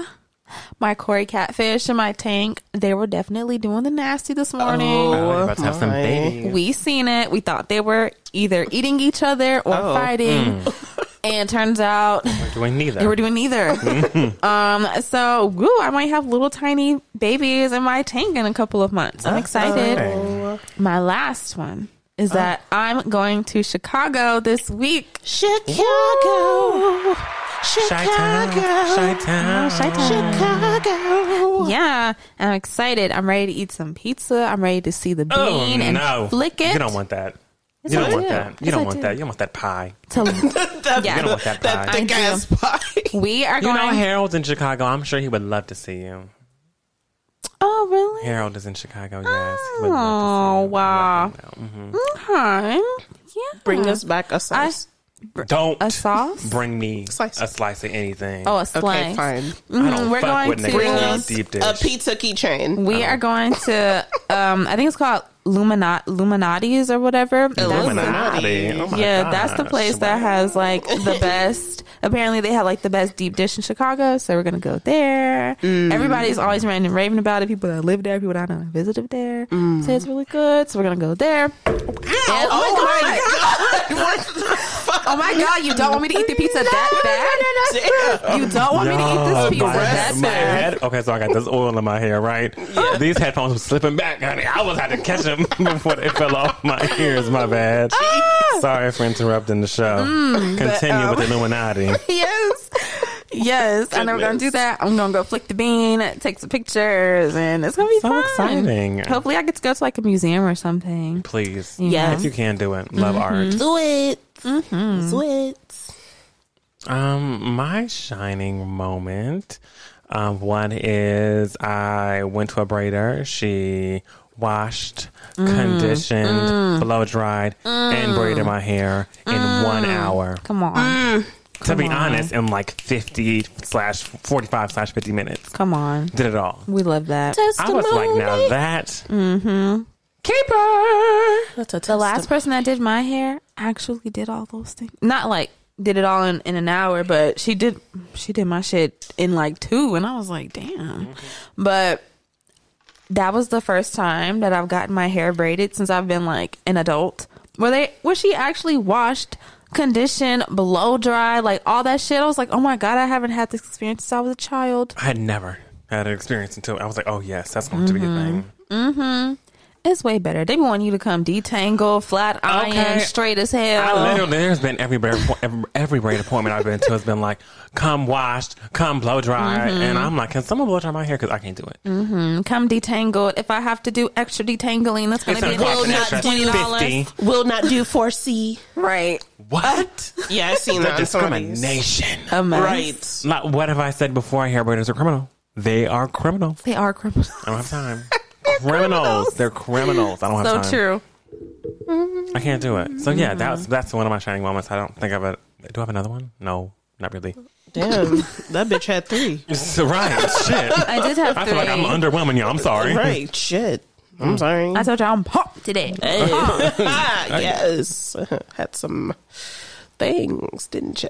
C: my Cory catfish and my tank, they were definitely doing the nasty this morning.
B: Oh, about to have some
A: my.
B: babies.
C: We seen it. We thought they were either eating each other or
A: Oh.
C: fighting. And turns out
B: We're doing neither.
C: they were doing neither. um, so woo, I might have little tiny babies in my tank in a couple of months. I'm excited.
B: Okay.
C: My last one is that I'm going to Chicago this week.
A: Chicago.
B: Chi-town. Chi-town.
A: Chicago.
C: Yeah, I'm excited. I'm ready to eat some pizza. I'm ready to see the bean
B: Oh,
C: and
B: no.
C: flick it.
B: You don't want that.
C: Yes,
B: you don't want
C: do.
B: that. You
C: Yes,
B: don't
C: I
B: want
C: do.
B: that. You don't want that pie.
C: To-
A: That,
C: Yeah.
B: You don't want that pie.
A: that thick ass pie.
C: we are
B: You know Harold's in Chicago. I'm sure he would love to see you.
C: oh, really?
B: Harold is in Chicago. Yes. He would
C: Oh,
B: love to see you.
C: wow.
B: Mhm.
C: Okay. Yeah.
A: Bring us back a slice.
B: Don't
C: A sauce?
B: bring me
A: Slice.
B: a slice of anything.
C: Oh, a slice.
A: okay,
C: slice.
A: fine.
B: I don't
C: Mhm, we're
B: fuck
C: going
B: with
C: to- Bring
A: us
B: deep dish.
A: A pizza keychain.
C: We are going to. Um, I think it's called Luminat Lou Malnati's or whatever. That's
B: Illuminati. Oh my
C: yeah, that's the
B: gosh.
C: place that has like the best. Apparently, they have like the best deep dish in Chicago, so we're gonna go there. Everybody's always ranting and raving about it. People that live there, people that have visited there, say it's really good. So we're gonna go there. And-
A: Oh, my god!
C: Oh my god! You don't want me to eat the pizza that bad?
A: Damn.
C: You don't want me to eat this pizza
B: my,
C: that
B: my
C: bad?
B: head. Okay, so I got this oil in my hair, right? These headphones were slipping back, honey. I was had to catch them before they fell off my ears. My bad.
C: Ah!
B: Sorry for interrupting the show.
C: Mm,
B: Continue
C: um,
B: with Illuminati.
C: yes. yes, I know we're gonna do that. I'm gonna go flick the bean, take some pictures, and it's gonna be
B: So
C: fun.
B: exciting.
C: Hopefully, I get to go to like a museum or something.
B: Please.
C: Yes.
B: If you can do it. Love art.
A: Do it. Do it.
B: Um, my shining moment. Um, one is I went to a braider. She washed, conditioned, blow dried, and braided my hair in one hour.
C: Come on,
B: to be
C: on.
B: honest, in like fifty slash forty five slash fifty minutes.
C: come on.
B: Did it all.
C: We love that.
B: I was like, now that
C: Mm-hmm.
B: Keeper.
A: That's a
C: The last person that did my hair actually did all those things. Not like did it all in, in an hour, but she did she did my shit in like two and I was like, damn. Mm-hmm. But that was the first time that I've gotten my hair braided since I've been like an adult. Where they where she actually washed, conditioned, blow dry, like all that shit. I was like, oh my god, I haven't had this experience since I was a child.
B: I had never had an experience until I was like, oh yes, that's going to be a mm-hmm. thing. Mm-hmm.
C: It's way better. They want you to come detangle, flat iron,
B: Okay.
C: straight as hell.
B: I literally, there's been every braid, every, every braid appointment I've been to has been like, come washed, come blow dry,
C: Mm-hmm.
B: and I'm like, can someone blow dry my hair? Because I can't do it.
C: come detangled. If I have to do extra detangling, that's going
B: It's
C: to be
B: gonna cost
C: will
B: an
C: not
B: extra
C: twenty dollars.
B: fifty.
A: Will not do 4C.
C: Right.
B: What?
A: Yeah, I've seen
B: the
A: that of these.
B: discrimination.
C: A mess.
A: Right.
B: Like, what have I said before? Hair braiders are criminal. They are criminals.
C: They are criminals.
B: I don't have time. criminals. They're criminals. I don't have
C: So
B: time.
C: So true.
B: I can't do it. So yeah, that's that's one of my shining moments. I don't think I've. A, do I have another one? No, not really.
A: Damn, that bitch had three.
B: So, right. Shit.
C: I did have
B: I
C: three.
B: feel like I'm underwhelming you. I'm sorry.
A: Right, shit. I'm sorry.
C: I told you I'm pumped today.
A: ah, yes. Had some things, didn't you?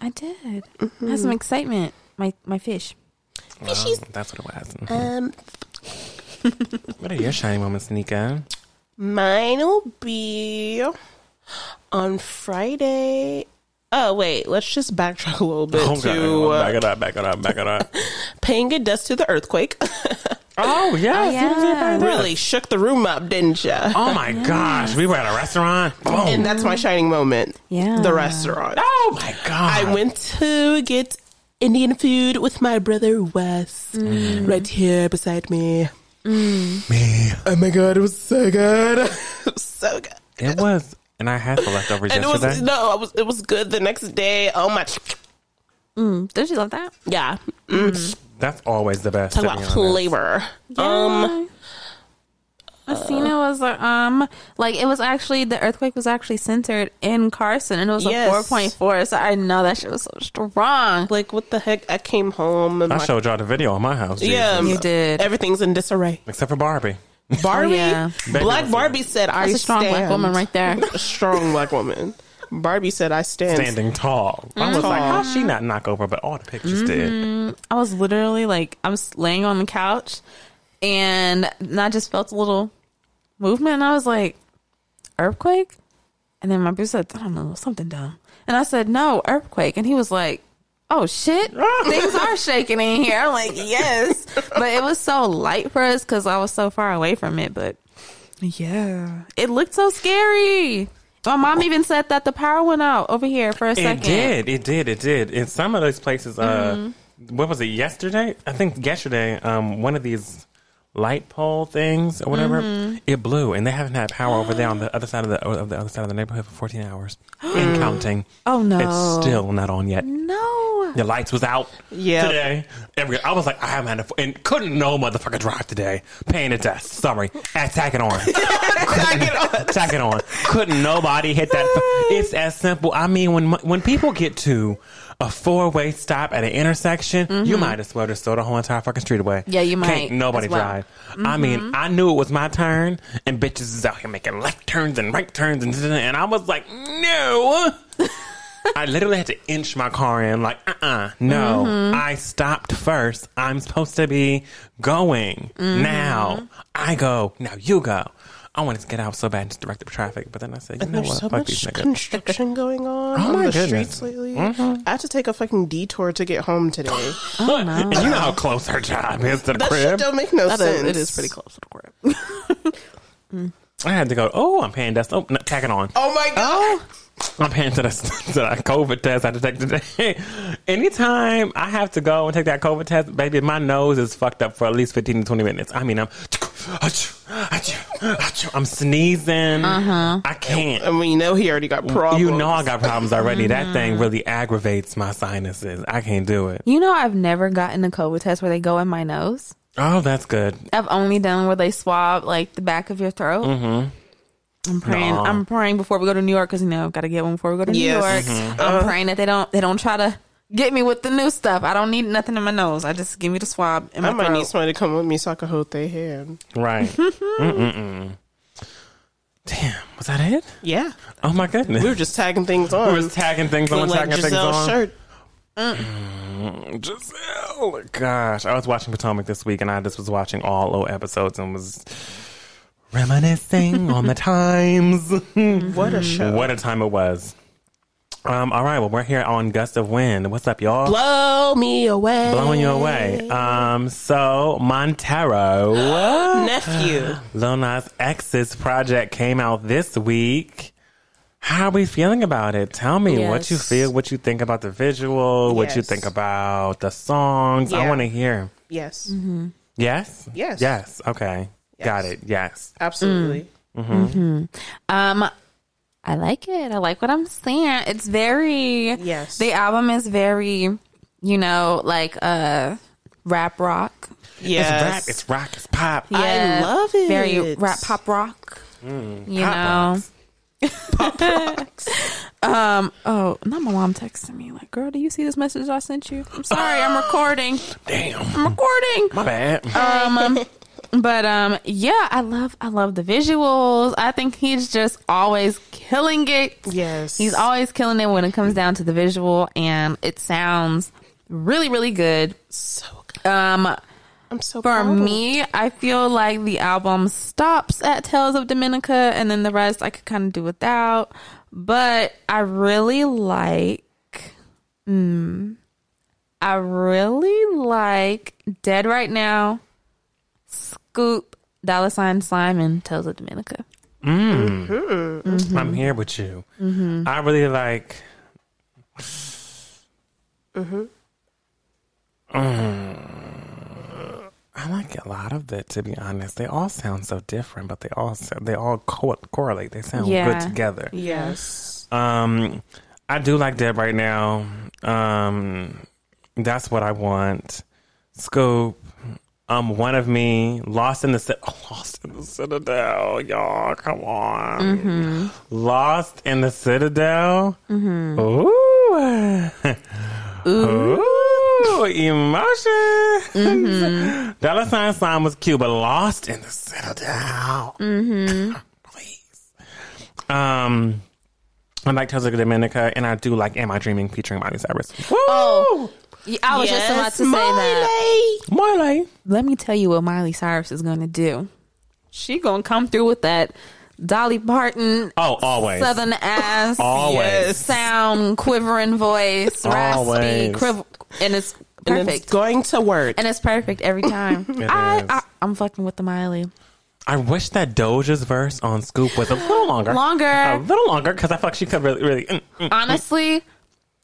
C: I did. I had some excitement. My my fish.
B: Well, that's what it was.
A: Um,
B: What are your shining moments, Nika?
A: mine will be on Friday. Oh wait, let's just backtrack a little bit
B: Oh, God.
A: to uh,
B: back it up, back it up, back it up.
A: paying good dust to the earthquake.
B: oh, yes.
C: yeah.
A: really shook the room up, didn't you?
B: Oh, my gosh. We were at a restaurant. Boom.
A: And that's my shining moment.
C: Yeah.
A: the restaurant.
B: oh, my God.
A: I went to get Indian food with my brother Wes, right here beside me.
B: Me.
A: Oh my god, it was so good, it was so good.
B: It was. And I had the leftovers
A: And it was no, I was it was good the next day. Oh my,
C: Mm, don't you love that?
A: yeah.
B: That's always the best.
A: Talk about
B: honest.
A: flavor. Um,
C: I seen it was like, um like it was actually the earthquake was actually centered in Carson and it was
A: Yes.
C: a four point four. So I know that shit was so strong.
A: like what the heck? I came home and
B: I
A: my,
B: showed y'all the video on my house.
A: yeah,
B: Jesus.
C: You did.
A: Everything's in disarray.
B: Except for Barbie.
A: Barbie,
C: yeah.
A: Black
B: Baby.
A: Barbie said, "I
C: That's a strong
A: stand."
C: black woman right there.
A: A strong black woman. Barbie said, "I stand."
B: Standing tall. I was like, how's she not knock over? But all the pictures did.
C: I was literally like I was laying on the couch and I just felt a little movement and I was like, Earthquake? And then my brother said, I don't know, something dumb. And I said, No, earthquake. And he was like, Oh shit, things are shaking in here. I'm like, yes. But it was so light for us because I was so far away from it. But yeah, it looked so scary. My mom even said that the power went out over here for a second.
B: It did. It did. It did. In some of those places, uh, what was it? Yesterday, I think yesterday, um, one of these light pole things or whatever, mm-hmm. it blew, and they haven't had power over there on the other side of the of the other side of the neighborhood for 14 hours and counting.
C: Oh no.
B: It's still not on yet.
C: No.
B: The lights was out
A: Yeah.
B: today. Every I was like, I haven't had a, and couldn't no motherfucker drive today. Paying a test. Sorry. Tack it on. tack it on. tack it on. Couldn't nobody hit that. It's as simple. I mean, when when people get to a four way stop at an intersection, you might as well just throw the whole entire fucking street away.
C: Mm-hmm. Yeah, you might
B: Can't nobody
C: well.
B: drive. I mean, I knew it was my turn, and bitches is out here making left turns and right turns, and and I was like, no. I literally had to inch my car in, like, uh uh no.
C: Mm-hmm.
B: I stopped first. I'm supposed to be going
C: Mm-hmm.
B: now. I go, now you go. I wanted to get out so bad and just direct the traffic, but then I said, you
A: And
B: know
A: there's
B: what?
A: so
B: Fuck
A: much
B: these niggas.
A: construction going on
B: Oh
A: on
B: my
A: the
B: goodness.
A: streets lately. Mm-hmm. I had to take a fucking detour to get home today.
C: Oh no.
B: And you know how close her job is to the
A: That shit
B: crib.
A: don't make no
C: That is-
A: sense.
C: it is pretty close to the crib.
B: I had to go, oh, I'm paying dust. Oh, no, tack it on.
A: Oh my god! Oh.
B: I'm paying to the, to the COVID test I had to take today. Anytime I have to go and take that COVID test, baby, my nose is fucked up for at least 15 to 20 minutes. I mean, I'm, I'm sneezing. I can't.
A: I mean, you know, he already got problems.
B: You know I got problems already. That thing really aggravates my sinuses. I can't do it.
C: You know, I've never gotten a COVID test where they go in my nose.
B: Oh, that's good.
C: I've only done where they swab like the back of your throat. Mm-hmm. I'm praying.
B: No.
C: I'm praying before we go to New York because you know got to get one before we go to
A: Yes.
C: New York.
B: Mm-hmm.
C: I'm praying that they don't they don't try to get me with the new stuff. I don't need nothing in my nose. I just give me the swab in my
A: I might
C: throat.
A: need somebody to come with me so I can hold their hand.
B: Right. Mm-mm-mm. Damn, was that it?
A: Yeah.
B: Oh my goodness.
A: We were just tagging things on.
B: We was tagging things on,
A: Look like
B: tagging things
A: Giselle's
B: on.
A: shirt.
B: Giselle. Gosh, I was watching Potomac this week, and I just was watching all old episodes and was reminiscing on the times.
A: What a show.
B: what a time it was. Um, all right, well, we're here on Gust of Wind. What's up, y'all?
A: Blow me away.
B: Blowing you away. Um, so Montero,
A: Nephew.
B: Lil Nas X's project came out this week. How are we feeling about it? Tell me what you
A: Yes.
B: feel, what you think about the visual, what you
A: Yes.
B: think about the songs. I
A: Yeah.
B: want to hear.
A: Yes.
B: Yes?
A: Yes.
B: Yes. Okay. Got it. Yes.
A: Absolutely.
C: Um, I like it. I like what I'm seeing. It's very
A: Yes.
C: The album is very, you know, like uh rap rock.
A: Yes.
B: It's rap, it's rock, it's pop.
A: I love it.
C: Very rap pop rock. you
B: Pop
C: know.
B: rocks.
C: Um. Oh, not my mom texting me like, "Girl, do you see this message I sent you?" I'm sorry, I'm recording.
B: Damn.
C: I'm recording.
B: My bad.
C: Um, but um, yeah, I love I love the visuals. I think he's just always killing it.
A: Yes.
C: He's always killing it when it comes down to the visual, and it sounds really really good.
A: so good.
C: Um,
A: I'm so
C: for me, I feel like the album stops at Tales of Dominica, and then the rest I could kind of do without. But I really like, mm, I really like Dead Right Now, Scoop, Dollar Sign Slime, Tales of Dominica.
A: Mm-hmm.
B: I'm here with you. I really like. Mm. I like a lot of it, to be honest. They all sound so different, but they all so- they all co- correlate. They sound
C: Yeah.
B: good together.
A: Yes.
B: Um, I do like Dead right now. Um, that's what I want. Scoop. Um, one of me, lost in the lost in the Citadel, y'all. Come on, lost in the Citadel. Ooh, ooh, emotions. Dollar sign sign was cute, but lost in the Citadel. Please. Um. I like Tales of Dominica, and I do like Am I Dreaming featuring Miley Cyrus.
C: Oh, yeah, I was just about to say that.
B: Miley.
C: Let me tell you what Miley Cyrus is going to do. She gonna come through with that Dolly Parton
B: Oh, always.
C: southern ass
B: Always.
C: sound, quivering voice, raspy,
B: Always.
C: quiver, and it's
A: And
C: perfect.
A: it's going to work.
C: and it's perfect every time. I,
B: is.
C: I, I'm fucking with the Miley.
B: I wish that Doja's verse on Scoop was a little longer.
C: Longer.
B: A little longer, because I feel like she could really, really. mm, mm.
C: Honestly,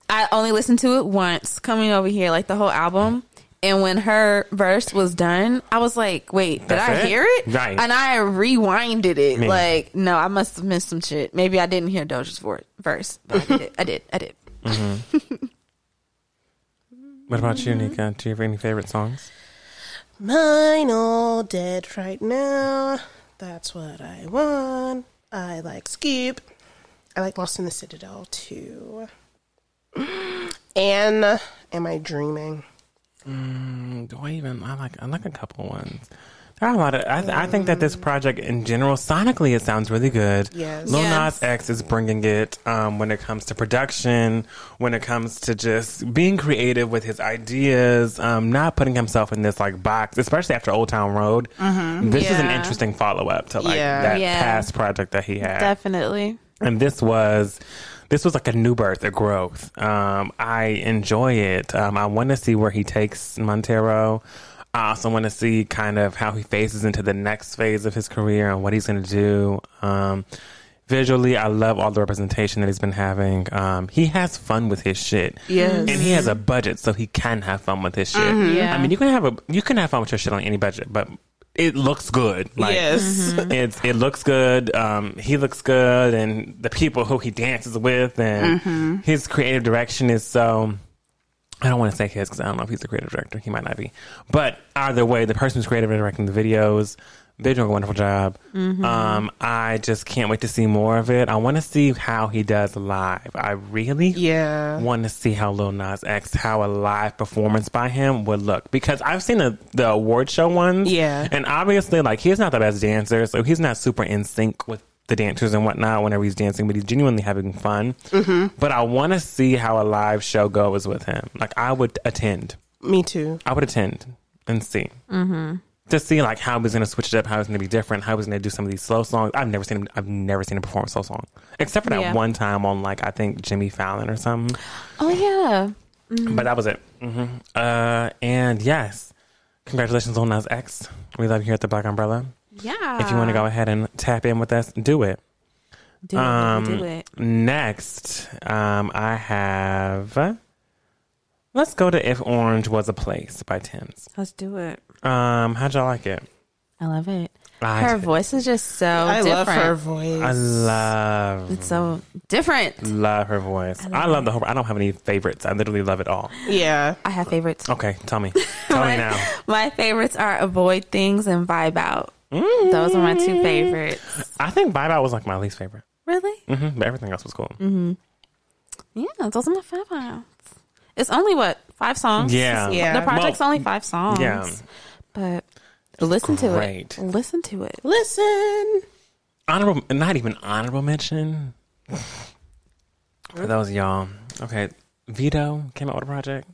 C: I only listened to it once coming over here, like the whole album. And when her verse was done, I was like, wait, did
B: That's
C: I
B: it?
C: hear it?
B: Right.
C: And I rewinded it.
B: Me.
C: Like, no, I must have missed some shit. Maybe I didn't hear Doja's verse, but I did it. I did. I did. Mm-hmm.
B: What about you, mm-hmm. Nika? Do you have any favorite songs?
A: Mine all dead right now. That's what I want. I like Scoop. I like Lost in the Citadel too. And uh, Am I Dreaming?
B: Mm, Do I even? I like. I like a couple ones. There are a lot of. I, th- I think that this project in general, sonically, it sounds really good.
A: Yes.
B: Lil
C: Yes.
B: Nas X is bringing it um, when it comes to production, when it comes to just being creative with his ideas, um, not putting himself in this like box, especially after Old Town Road. This is an interesting follow up to like
A: Yeah.
B: that
C: Yeah.
B: past project that he had
C: Definitely.
B: and this was this was like a new birth, a growth. Um, I enjoy it. Um, I want to see where he takes Montero. I also want to see kind of how he phases into the next phase of his career and what he's going to do. Um, Visually, I love all the representation that he's been having. Um, he has fun with his shit.
A: Yes.
B: and he has a budget, so he can have fun with his shit.
C: Yeah.
B: I mean, you can have a you can have fun with your shit on any budget, but it looks good. Like,
A: yes.
B: it's it looks good. Um, he looks good, and the people who he dances with, and his creative direction is so. I don't want to say his because I don't know if he's the creative director. He might not be, but either way, the person who's creative directing the videos, they're doing a wonderful job. Um, I just can't wait to see more of it. I want to see how he does live. I really,
A: Yeah.
B: want to see how Lil Nas X, how a live performance by him would look because I've seen the, the award show ones.
A: Yeah.
B: And obviously, like, he's not the best dancer, so he's not super in sync with the dancers and whatnot whenever he's dancing, but he's genuinely having fun. Mm-hmm. But I want to see how a live show goes with him. Like, I would attend.
A: Me too.
B: I would attend and see. Mm-hmm. To see like how he's going to switch it up, how he's going to be different, how he's going to do some of these slow songs. I've never seen him. I've never seen him perform a slow song, except for that
C: Yeah.
B: one time on like I think Jimmy Fallon or something.
C: Oh yeah.
B: But that was it. hmm Uh, and yes, congratulations on Nas X. We love you here at the Black Umbrella.
C: Yeah.
B: If you want to go ahead and tap in with us, do it.
C: do it,
B: Um,
C: do it.
B: Next, um, I have. Let's go to "If Orange Was a Place" by Tems.
C: Let's do it.
B: Um, how'd y'all like it?
C: I love it.
B: I
C: Her
B: did.
C: voice is just so
A: I
C: different.
A: love her voice.
B: I love,
C: It's so different.
B: love her voice. I love, the whole. I don't have any favorites. I literally love it all.
A: yeah.
C: I have favorites.
B: Okay, tell me, tell me now.
C: My favorites are avoid things and vibe out. Those are my two favorites.
B: I think Vibe Out was like my least favorite,
C: Really?
B: hmm but everything else was cool.
C: Yeah, those are my favorites. It's only what five songs.
B: Yeah.
A: Yeah.
C: The project's
B: Well,
C: only five songs.
B: yeah.
C: But listen to
B: great.
C: it. Listen to it.
A: Listen.
B: honorable not even honorable mention for those of y'all okay Vedo came out with a project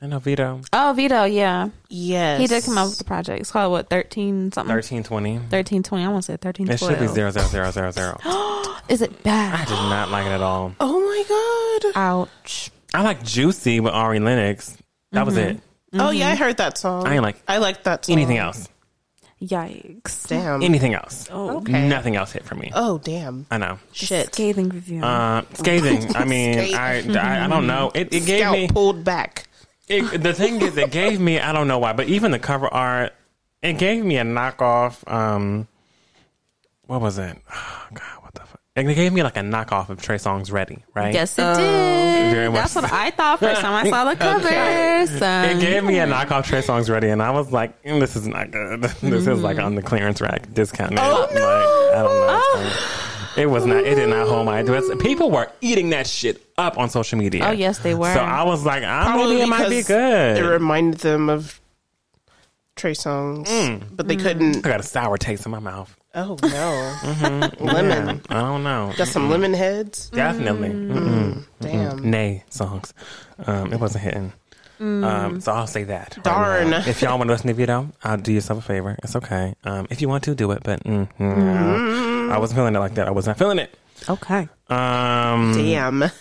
B: i know Vedo
C: Oh, Vedo. Yeah,
A: Yes.
C: he did come out with the project. It's called what thirteen something.
B: 1320
C: Thirteen twenty. I want to say thirteen
B: it should be
C: twelve.
B: 00000
C: Is it bad?
B: i
C: bad?
B: did not like it at all
A: Oh my god.
C: Ouch.
B: i like juicy with ari lennox that was mm-hmm. it
A: Oh yeah, I heard that song.
B: I ain't like
A: I like that song.
B: anything else
C: Yikes.
A: Damn.
B: anything else
C: Oh,
A: Okay.
B: nothing else hit for me
A: Oh damn.
B: i know
A: Shit.
C: Scathing review.
B: uh, scathing. I mean, I, I I don't know. It, it gave
A: Scout
B: me
A: pulled back.
B: it, the thing is, it gave me I don't know why, but even the cover art, it gave me a knockoff. Um, what was it? Oh, God, what the fuck? It gave me like a knockoff of Trey Songz Ready, right?
C: yes, it oh.
B: Very
C: did.
B: much
C: That's what I thought first time I saw the cover. So
B: It gave me a knockoff Trey Songz Ready, and I was like, mm, "This is not good. this is like mm. on the clearance rack, discount.
A: Oh,
B: like, I don't know. It was not. It did not hold my interest. People were eating that shit up on social media.
C: Oh, yes, they were.
B: So I was like, I
A: Probably
B: maybe it might be good.
A: It reminded them of Trey Songz, mm. but they
B: I
A: couldn't.
B: I got a sour taste in my mouth.
A: Oh no, lemon.
B: I don't know.
A: Got some lemon heads.
B: Definitely. Mm-mm.
A: Damn.
B: Nay songs. Um, it wasn't hitting. Um, so I'll say that.
A: Darn.
B: now. if y'all want to listen to the video, I'll do yourself a favor. It's okay. Um, if you want to, do it. But mm, no. I wasn't feeling it like that. I was not feeling it.
C: okay.
B: Um,
A: Damn.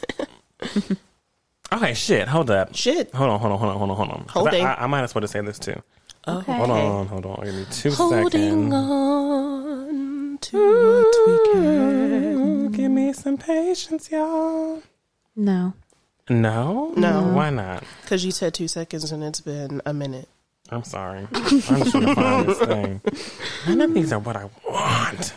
B: Okay, shit. Hold up.
A: Shit.
B: Hold on, hold on, hold on, hold on, hold on.
A: Holding.
B: I, I, I might as well say this too.
C: Okay.
B: Hold on, hold on. Give me two
A: Holding
B: seconds.
A: on to what we can.
B: Give me some patience, y'all.
C: No.
B: No?
A: No.
B: Why not?
A: Because you said two seconds and it's been a minute.
B: I'm sorry. I'm just trying to find this thing. None of these are what I want.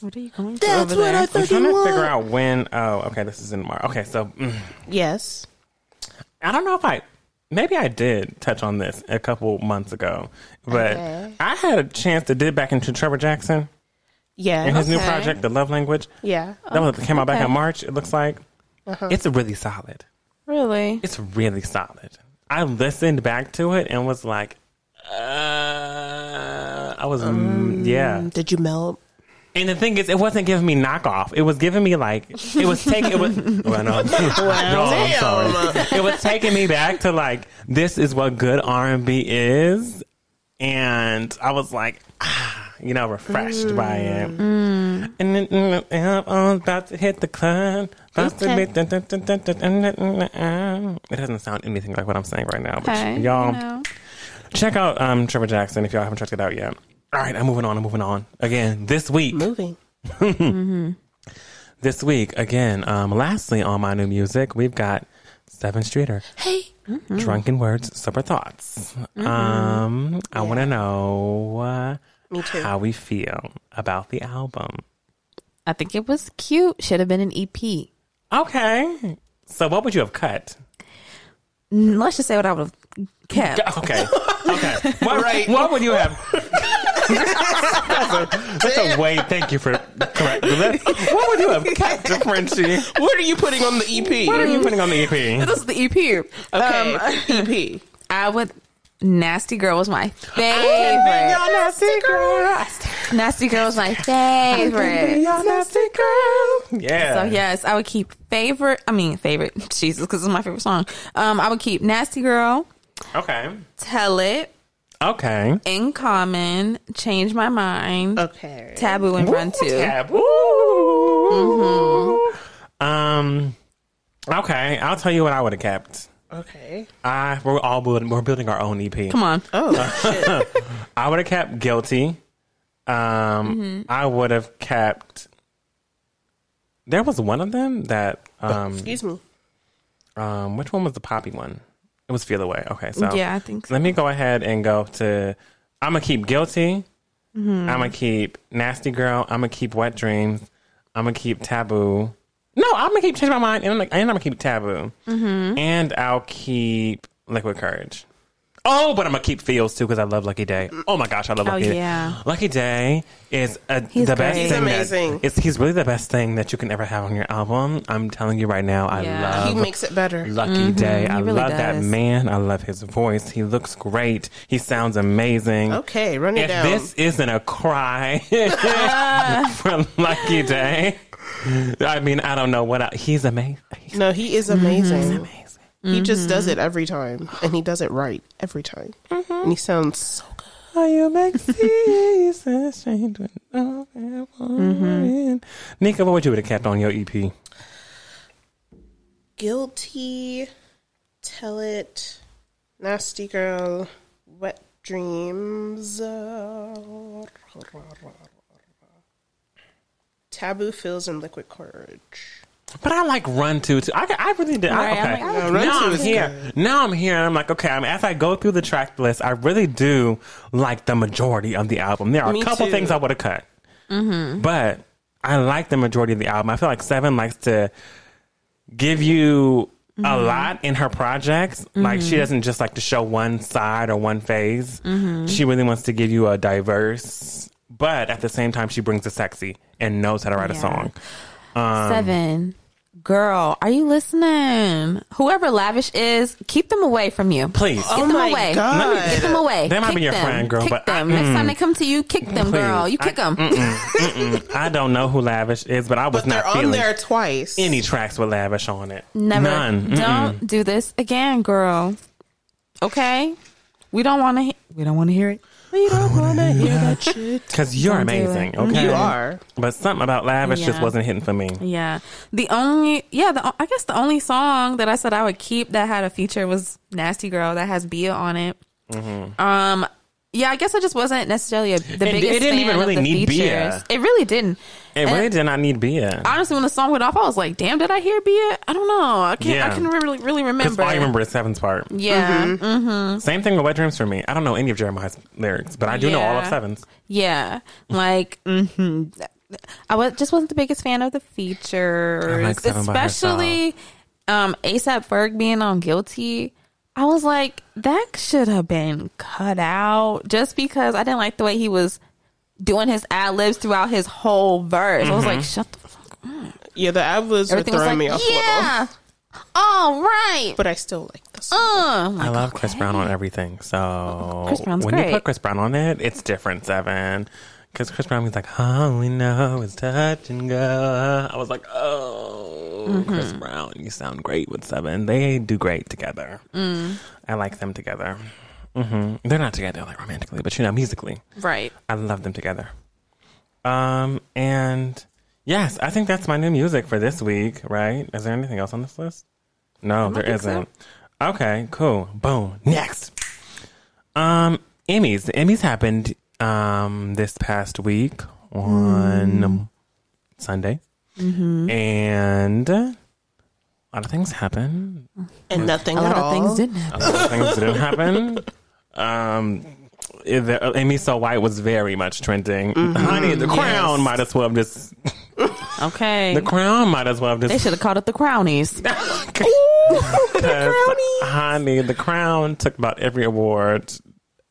C: What are you going
A: That's
C: over
A: what
C: there?
A: I
B: I'm
A: thought
B: trying
A: you
B: to
A: want.
B: figure out when. Oh, okay. This is in March. Okay, so mm,
A: Yes.
B: I don't know if I. Maybe I did touch on this a couple months ago, but
A: Okay.
B: I had a chance to dip back into Trevor Jackson
A: Yeah.
B: and his new project, The Love Language.
A: yeah.
B: That one came out back
C: okay.
B: in March. It looks like it's really solid.
C: Really?
B: It's really solid. I listened back to it and was like, uh, I was, mm, yeah.
A: Did you melt?
B: And the thing is, it wasn't giving me knockoff. It was giving me like it was taking it was. Well, no, well, no I'm sorry. It was taking me back to like this is what good R and B is, and I was like, ah, you know, refreshed mm. by it. Mm. And then mm, mm, I'm about to hit the club. It doesn't sound anything like what I'm saying right now, but
C: okay.
B: y'all.
C: No.
B: Check out um, Trevor Jackson if y'all haven't checked it out yet. All right, I'm moving on. I'm moving on again this week.
A: Moving.
B: This week, again, um, lastly on my new music, we've got Sevyn Streeter.
A: Hey.
B: Drunken Wordz, Sober Thoughtz. Um, I want to know uh,
A: Me too.
B: how we feel about the album.
C: I think it was cute. Should have been an E EP.
B: Okay. So, what would you have cut?
C: Let's just say what I would have kept.
B: Okay. Okay. What,
A: Right.
B: what would you have? That's, a, that's a way. Thank you for correcting that. What would you have kept, Frenchie?
A: What are you putting on the EP?
B: What are you putting on the EP?
C: This is the EP.
A: Okay.
C: Um,
A: EP.
C: I would. Nasty Girl was my favorite.
B: nasty girl.
C: Nasty Girl was my favorite.
B: nasty girl. Yeah.
C: So yes, I would keep favorite. I mean favorite. Jesus, because it's my favorite song. Um, I would keep Nasty Girl,
B: Okay.
C: Tell It,
B: Okay.
C: In Common, Change My Mind,
A: Okay.
C: Taboo, and Run Two.
B: Taboo. Um. Okay, I'll tell you what I would have kept.
A: Okay.
B: I we're all building, we're building our own EP.
C: Come on.
A: Oh shit.
B: I would have kept guilty. Um, I would have kept. There was one of them that. Um,
A: Excuse me.
B: um, which one was the poppy one? It was Feel Away. Okay, so
C: Yeah, I think so.
B: Let me go ahead and go to. I'm gonna keep guilty. Mm-hmm. I'm gonna keep nasty girl. I'm gonna keep wet dreams. I'm gonna keep taboo. No, I'm gonna keep change my mind, and I'm, and I'm gonna keep taboo, mm-hmm. and I'll keep liquid courage. Oh, but I'm gonna keep feels too because I love Lucky Daye. Oh my gosh, I love
C: Oh,
B: Lucky Daye.
C: yeah.
B: Lucky Daye is a,
C: He's
B: the best
C: great.
B: thing.
C: He's
B: that-
A: amazing.
B: it's he's really the best thing that you can ever have on your album. I'm telling you right now, I
C: Yeah.
B: love
A: He makes it better.
B: Lucky Daye. I
C: Mm-hmm. really
B: love that man. I love his voice. He looks great. He sounds amazing.
A: Okay, run it
B: If
A: down.
B: this isn't a cry for Lucky Daye, I mean, I don't know what I, he's amazing.
A: No, he is amazing.
B: he's amazing.
A: He just does it every time, and he does it right every time. And he sounds so good.
B: Are you make seasons change when love and mm Nika, what would you would have kept on your E EP?
A: Guilty, tell it, nasty girl, wet dreams. uh, taboo feels and liquid courage.
B: But I like Run Two too. I, I really did. I,
C: Right, I'm
B: okay.
C: like, I
A: like
B: now I'm here.
A: good.
B: Now I'm here, and I'm like, okay. I'm, as I go through the track list, I really do like the majority of the album. There are
A: Me
B: a couple
A: too.
B: things I would have cut, mm-hmm. but I like the majority of the album. I feel like Sevyn likes to give you a mm-hmm. lot in her projects. Like she mm-hmm. doesn't just like to show one side or one phase. She really wants to give you a diverse, but at the same time, she brings the sexy and knows how to write a
C: Yeah.
B: song.
C: Um, Sevyn. Girl, are you listening? Whoever Lavish is, keep them away from you.
B: Please.
C: Get
A: Oh
C: them
A: my
C: away.
A: God.
C: Get them away.
B: They might
C: Kick
B: be your
C: them.
B: friend, girl,
C: Kick
B: but I-
C: them. Next time they come to you, kick them,
B: Please.
C: girl. You
B: I-
C: kick them.
B: I don't know who Lavish is, but I was
A: But they're
B: not
A: on
B: feeling
A: there twice.
B: any tracks with Lavish on it.
C: Never.
B: None. Mm-mm.
C: Don't do this again, girl. Okay? We don't want to. He- we don't want to hear it.
A: We don't want to hear that shit.
B: Because you're
C: Don't
B: amazing, okay?
A: You are.
B: But something about Lavish just wasn't hitting for me.
C: Yeah. The only, yeah, the, I guess the only song that I said I would keep that had a feature was Nasty Girl that has Bia on it. Um, yeah, I guess I just wasn't necessarily a, the
B: It-
C: biggest
B: it didn't
C: fan
B: even really need
C: features.
B: Bia.
C: It really didn't.
B: It
C: And
B: really did not need Bia.
C: Honestly, when the song went off, I was like, "Damn, did I hear Bia? I don't know. I can't.
B: Yeah.
C: I can really, really remember."
B: all I remember is Sevyn's part.
C: Yeah, mm-hmm.
B: Same thing with Wet Dreams for me. I don't know any of Jeremiah's lyrics, but I do know all of
C: Yeah.
B: Sevyn's.
C: yeah. Like, hmm I was just wasn't the biggest fan of the features,
B: like Sevyn
C: especially um, ASAP Ferg being on Guilty. I was like, that should have been cut out just because I didn't like the way he was doing his ad libs throughout his whole verse. I was
B: Mm-hmm.
C: like, shut the fuck up.
A: Yeah, the ad libs were
C: Everything was
A: throwing
C: like,
A: me off a little.
C: yeah. All right.
A: But I still like this. song.
C: Uh, I'm
B: I
C: like,
B: love Chris. Brown on everything. So
C: Chris Brown's
B: when you put Chris Brown on it, it's different, Sevyn. Because Chris Brown was like, all we know is touch and go. I was like, oh,
C: Mm-hmm.
B: Chris Brown, you sound great with Sevyn. They do great together.
C: Mm.
B: I like them together. Hmm They're not together like romantically, but you know, musically,
C: Right.
B: I love them together. Um, and yes, I think that's my new music for this week. Right? Is there anything else on this list? No, there
C: think so.
B: isn't. Okay, cool. Boom. Next. Um, Emmys. The Emmys happened um this past week on Sunday, and a lot of things happened.
A: and nothing
C: A
A: at
C: lot
A: all.
C: of things didn't happen.
B: A lot of things didn't happen. Um, it- the- uh, Emmys So White was very much trending. Mm-hmm. Honey, the crown might as well have just.
C: Okay.
B: The crown might as well have just.
C: they should have called it the Crownies.
B: Because, honey, the crown took about every award,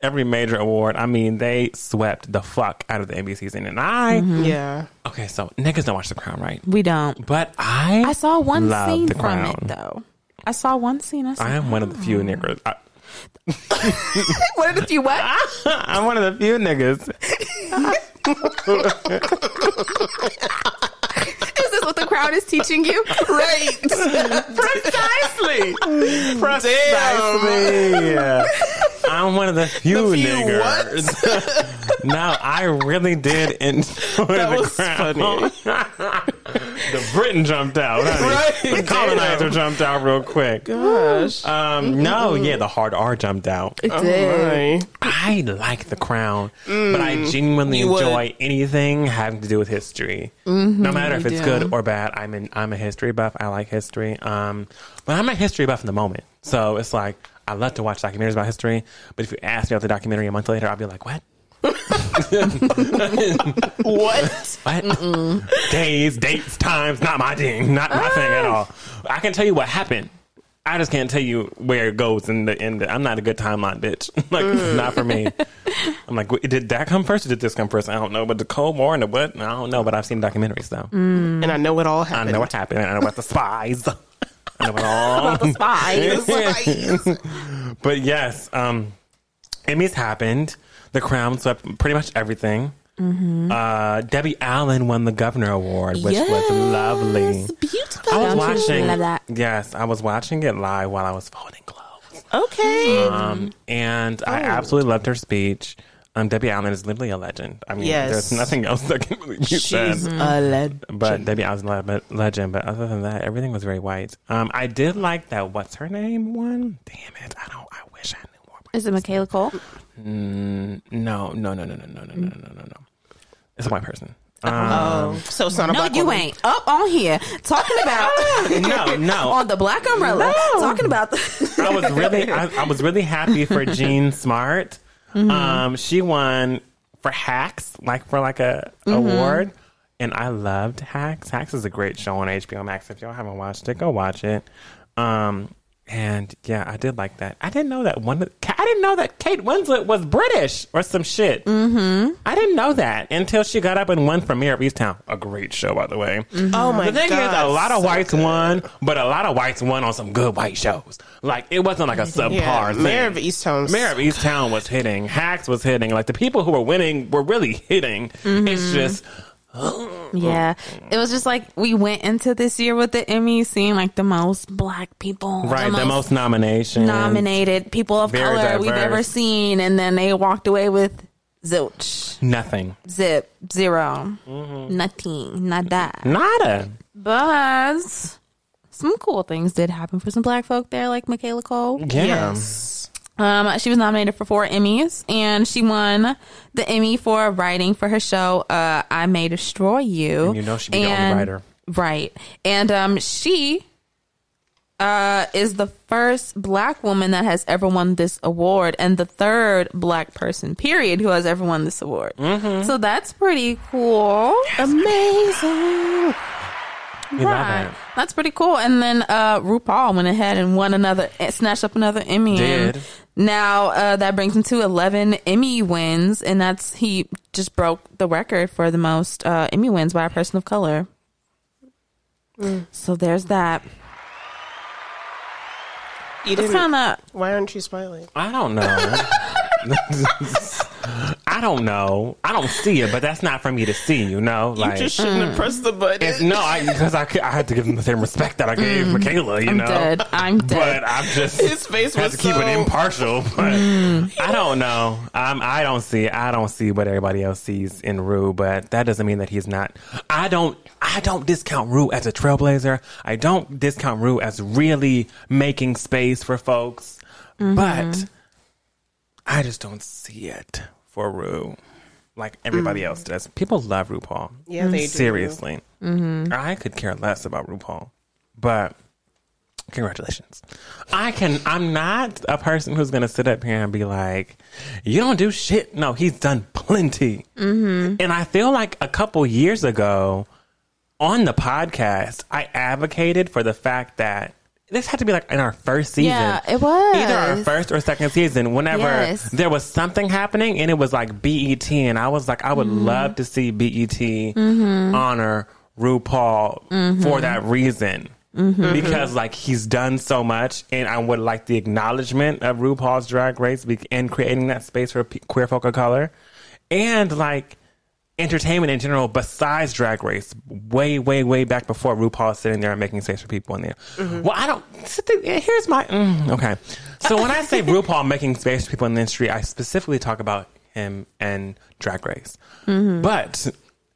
B: every major award. I mean, they swept the fuck out of the NBC season. And I. Mm-hmm.
A: Yeah.
B: Okay, so niggas don't watch the crown, right?
C: We don't.
B: But I.
C: I saw one
B: love
C: scene
B: the
C: from it though. I saw one scene. I, saw,
B: I am one of the few oh. niggas. I,
C: what did you what?
B: I'm one of the few niggas.
C: Is this what the crowd is teaching you?
A: Right.
B: Precisely. Precisely. I'm one of the few,
A: The few
B: niggers. no, I really did enjoy
A: That
B: the
A: was
B: crown. the Britain jumped out. honey.
A: Right.
B: The colonizer
A: Damn.
B: jumped out real quick.
A: Gosh.
B: Um, no, yeah, the hard R jumped out.
C: It
A: Oh,
C: did.
A: my.
B: I like the crown, but I genuinely
A: You would.
B: enjoy anything having to do with history. no matter if it's
C: do.
B: good or bad. I'm in, I'm a history buff. I like history. Um, but I'm a history buff in the moment. So it's like I love to watch documentaries about history. But if you ask me about the documentary a month later, I'll be like, what?
A: What?
B: What? Days, dates, times, not my thing, not my thing at all. I can tell you what happened. I just can't tell you where it goes in the the. I'm not a good timeline bitch. like mm. not for me. I'm like, did that come first or did this come first? I don't know. But the Cold War and the what? I don't know. But I've seen documentaries though. Mm.
A: And I know it all happened.
B: I know what happened. I know about the spies. I all.
C: The spies.
A: Spies.
B: but yes, um, Emmys happened. The Crown swept pretty much everything. Uh, Debbie Allen won the Governor Award, which was lovely.
C: Beautiful.
B: I was watching.
C: love that?
B: Yes, I was watching it live while I was folding clothes.
A: Okay.
B: Um, and I
A: Oh.
B: absolutely loved her speech. Um, Debbie Allen is literally a legend. I mean,
A: Yes.
B: there's nothing else that can really be
A: She's
B: said.
A: a lead.
B: But Debbie Allen's a le- legend. But other than that, everything was very white. Um, I did like that. What's her name? One. Damn it! I don't. I wish I knew more.
C: Is it Michaela Coel?
B: Mm, no, no, no, no, no, no, no, no, no, no, no. It's a white person. Um,
A: Oh, so it's not a
C: No,
A: black
C: you
A: woman.
C: ain't. Up on here talking about
B: no, no.
C: on the black umbrella. Talking about the.
B: I was really, I, I was really happy for Jean Smart. Um, she won for Hacks, like for like a award, and I loved Hacks. Hacks is a great show on HBO Max. If y'all haven't watched it, go watch it. Um, and yeah, I did like that. I didn't know that one. I didn't know that Kate Winslet was British or some shit. Mm-hmm. I didn't know that until she got up and won for Mare of Easttown. A great show, by the way.
A: Oh my god!
B: The thing
A: god.
B: is, a lot of
A: so
B: whites
A: good.
B: won, but a lot of whites won on some good white shows. Like it wasn't like a subpar
A: Yeah,
B: thing.
A: Mare of Easttown.
B: Mare of Easttown was hitting. Hacks was hitting. Like the people who were winning were really hitting. It's just
C: Yeah, it was just like we went into this year with the Emmys seeing like the most black people,
B: right. The most nominations.
C: nominated people of
B: Very
C: color we've ever seen, and then they walked away with zilch,
B: Nothing.
C: zip, 0
B: Mm-hmm.
C: nothing, nada.
B: Nada.
C: But some cool things did happen for some black folk there, like Michaela Coel.
B: Yeah.
A: Yes.
C: Um, she was nominated for four Emmys, and she won the Emmy for writing for her show uh, "I May Destroy You."
B: And you know she'd be the only writer.
C: right? And um, she uh, is the first black woman that has ever won this award, and the third black person, period, who has ever won this award.
B: Mm-hmm.
C: So that's pretty cool. Amazing.
B: We love
C: Right.
B: It.
C: That's pretty cool. And then uh, RuPaul went ahead and won another, eh, snatched up another Emmy.
B: Did.
C: And now uh, that brings him to 11 Emmy wins. And that's, he just broke the record for the most uh, Emmy wins by a person of color. So there's that.
A: You
C: It's
A: didn't.
C: kind of,
A: Why aren't you smiling?
B: I don't know. I don't know. I don't see it, but that's not for me to see. You know,
A: You
B: like
A: just shouldn't have pressed the button.
B: it's, no, I because I, I had to give him the same respect that I gave Michaela. You
C: I'm
B: know,
C: dead. I'm dead.
B: but I'm just
A: His face was
B: to keep it impartial. But I don't know. Um, I don't see. I don't see what everybody else sees in Rue, but that doesn't mean that he's not. I don't. I don't discount Rue as a trailblazer. I don't discount Rue as really making space for folks, but I just don't see it for Rue. like everybody else does. People love RuPaul.
A: Yeah, they do.
B: seriously. I could care less about RuPaul, but congratulations. I can. I'm not a person who's gonna sit up here and be like, "You don't do shit." No, he's done plenty, mm-hmm. and I feel like a couple years ago on the podcast, I advocated for the fact that. This had to be like in our first season.
C: Yeah, it was.
B: Either our first or second season, whenever
C: Yes.
B: there was something happening and it was like BET, and I was like, I would
C: Mm-hmm.
B: love to see BET honor RuPaul
C: Mm-hmm.
B: for that reason. Because like he's done so much, and I would like the acknowledgement of RuPaul's Drag Race be- and creating that space for queer folk of color, and like entertainment in general besides Drag Race, way, way, way back before RuPaul is sitting there and making space for people in there. Mm-hmm. Well, I don't. Eh, here's my mm, okay. So when I say RuPaul making space for people in the industry, I specifically talk about him and Drag Race. Mm-hmm. But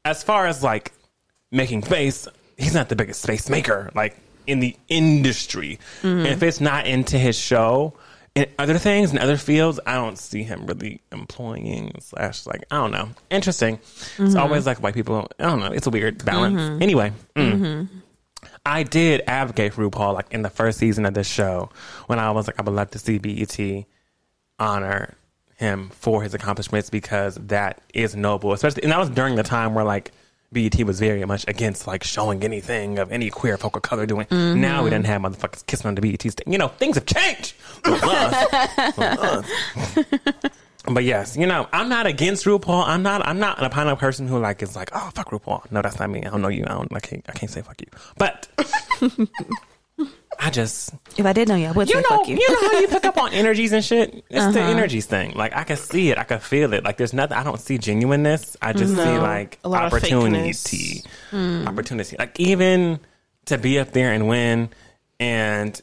B: as far as like making space, he's not the biggest space maker like in the industry. And if it's not into his show. In other things in other fields, I don't see him really employing slash like I don't know. Interesting. It's mm-hmm. always like white people. I don't know. It's a weird balance. Mm-hmm. Anyway, mm. Mm-hmm. I did advocate for RuPaul like in the first season of this show when I was like I would love to see BET honor him for his accomplishments because that is noble. Especially and that was during the time where like BET was very much against like showing anything of any queer folk of color doing. Mm-hmm. Now we didn't have motherfuckers kissing on the BET stage. You know, things have changed. With us. With us. But yes, you know, I'm not against RuPaul. I'm not. I'm not a kind of person who like is like, oh fuck RuPaul. No, that's not me. I don't know you. I don't. I can't. I can't say fuck you. But I just
C: If I did know you, I would
B: you know,
C: fuck you.
B: you. know how you pick up on energies and shit. It's the uh-huh. energies thing. Like I can see it, I can feel it. Like there's nothing. I don't see genuineness. I just see like
A: a lot of
B: opportunity,
A: fakeness. Hmm.
B: opportunity. Like even to be up there and win, and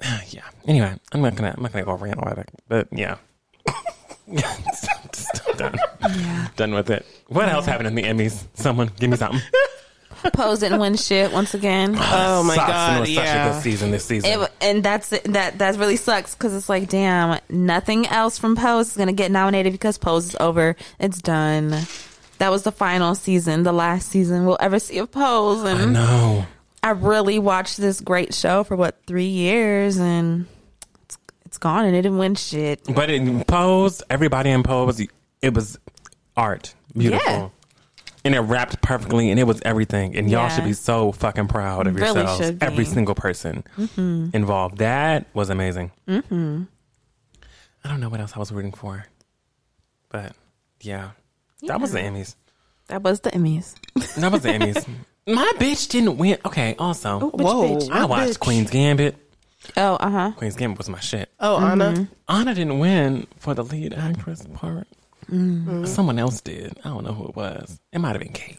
B: yeah. Anyway, I'm not gonna. I'm not gonna go rant on it. But yeah. Done. Done with it. What else happened in the Emmys? Someone give me something.
C: Pose didn't win shit once again.
A: Oh my
B: Sucks. And it
A: god,
B: was such a good season this season.
C: It, and that's that. That really sucks because it's like, damn, nothing else from Pose is gonna get nominated because Pose is over. It's done. That was the final season, the last season we'll ever see of Pose, and
B: no.
C: I really watched this great show for what three years, and it's it's gone, and it didn't win shit.
B: But in Pose, everybody in Pose, it was art. Beautiful.
C: Yeah.
B: And it wrapped perfectly, and it was everything. And y'all
C: Yeah.
B: should be so fucking proud of
C: Really
B: yourselves.
C: should be.
B: Every single person involved. That was amazing. Mm-hmm. I don't know what else I was rooting for. But yeah. That was the Emmys.
C: That was the Emmys.
B: That was the Emmys. My bitch didn't win. Okay, also,
A: Whoa,
B: I watched
A: bitch?
B: Queen's Gambit.
C: Oh, uh huh.
B: Queen's Gambit was my shit.
A: Oh, Anna.
B: Anna didn't win for the lead actress part. Mm. Someone else did. I don't know who it was. It might have been Kate.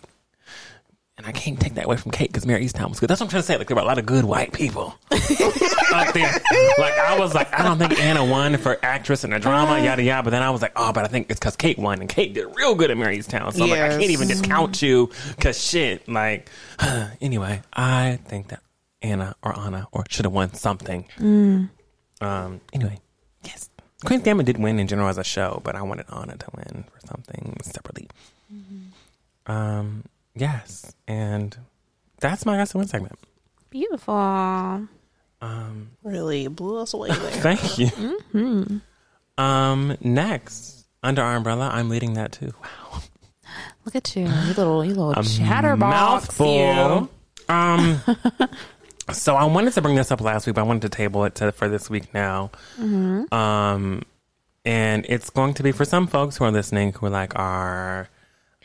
B: And I can't take that away from Kate because Mary Easttown was good. That's what I'm trying to say. Like there were a lot of good white people out there. Like I was like, I don't think Anna won for actress in a drama, uh-huh. yada yada. But then I was like, oh, but I think it's because Kate won, and Kate did real good at Mary Easttown. So I'm like, I
A: Yes.
B: can't even discount you because shit. Like anyway, I think that Anna or Anna or should have won something. Mm. Um. Anyway. Queen's Gambit did win in general as a show, but I wanted Anna to win for something separately. Um. Yes, and that's my Gust of Wind segment.
C: Beautiful.
B: Um.
A: Really blew us away there.
B: Thank you. Um. Next, under our umbrella, I'm leading that too. Wow.
C: Look at you, you little, you little chatterbox.
B: mouthful.
C: You.
B: Um. so I wanted to bring this up last week, but I wanted to table it to, for this week now. Um, and it's going to be for some folks who are listening who are like are.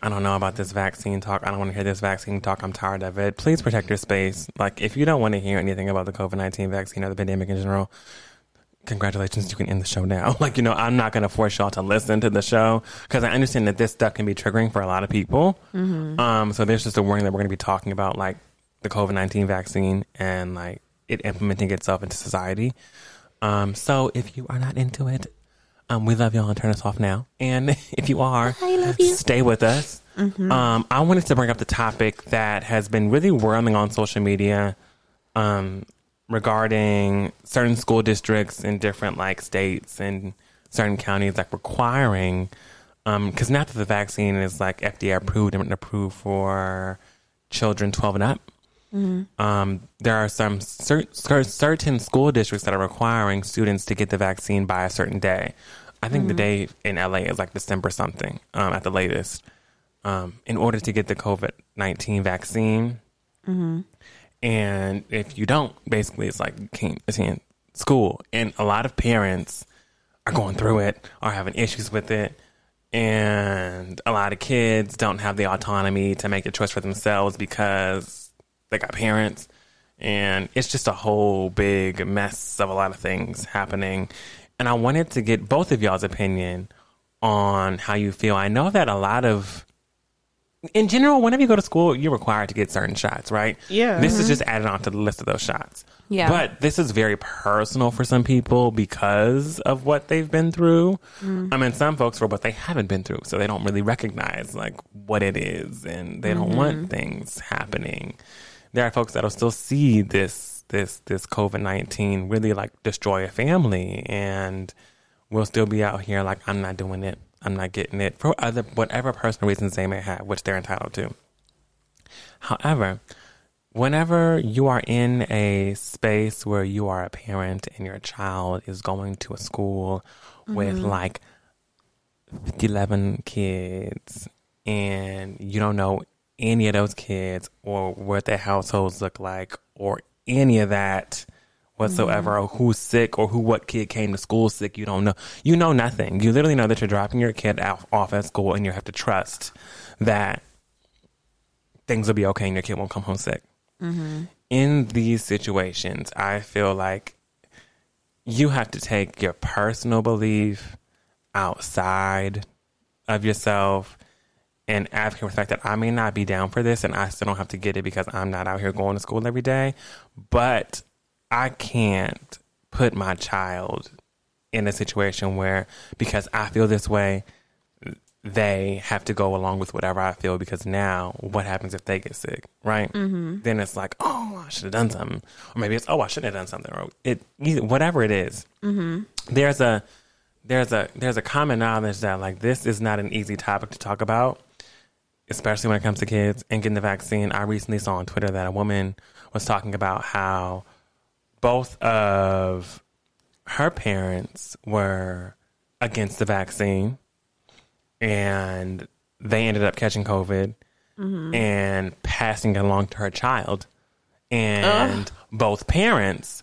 B: I don't know about this vaccine talk. I don't want to hear this vaccine talk. I'm tired of it. Please protect your space. Like, if you don't want to hear anything about the COVID 19 vaccine or the pandemic in general, congratulations, you can end the show now. Like, you know, I'm not going to force y'all to listen to the show because I understand that this stuff can be triggering for a lot of people. Um, so there's just a warning that we're going to be talking about like the COVID 19 vaccine and like it implementing itself into society. Um, so if you are not into it, um, we love y'all and turn us off now. And if you are, you. stay with us. Um, I wanted to bring up the topic that has been really whirling on social media um, regarding certain school districts in different like states and certain counties like requiring because now that the vaccine is like FDA approved and approved for children 12 and up, um, there are some cer- cer- certain school districts that are requiring students to get the vaccine by a certain day. I think the day in LA is like December something um, at the latest. Um, in order to get the COVID 19 vaccine. And if you don't, basically, it's like you can't attend school. And a lot of parents are going through it, are having issues with it. And a lot of kids don't have the autonomy to make a choice for themselves because they got parents. And it's just a whole big mess of a lot of things happening. And I wanted to get both of y'all's opinion on how you feel. I know that a lot of in general, whenever you go to school, you're required to get certain shots, right?
A: Yeah.
B: This is mm-hmm. just added on to the list of those shots.
C: Yeah.
B: But this is very personal for some people because of what they've been through. Mm. I mean, some folks for what they haven't been through, so they don't really recognize like what it is, and they don't want mm-hmm. things happening. There are folks that'll still see this this this COVID nineteen really like destroy a family, and we'll still be out here like I'm not doing it. I'm not getting it for other whatever personal reasons they may have, which they're entitled to. However, whenever you are in a space where you are a parent and your child is going to a school with mm-hmm. like 11 kids and you don't know any of those kids or what their households look like or any of that whatsoever mm-hmm. or who's sick or who what kid came to school sick you don't know. You know nothing. You literally know that you're dropping your kid off, off at school and you have to trust that things will be okay and your kid won't come home sick. Mm-hmm. In these situations i feel like you have to take your personal belief outside of yourself and advocate for the fact that I may not be down for this and I still don't have to get it because I'm not out here going to school every day. But I can't put my child in a situation where because I feel this way, they have to go along with whatever I feel because now what happens if they get sick, right? Mm-hmm. Then it's like, oh, I should have done something, or maybe it's oh, I shouldn't have done something, or it whatever it is. Mm-hmm. There's a there's a there's a common knowledge that like this is not an easy topic to talk about, especially when it comes to kids and getting the vaccine. I recently saw on Twitter that a woman was talking about how both of her parents were against the vaccine and they ended up catching COVID mm-hmm. and passing it along to her child. And both parents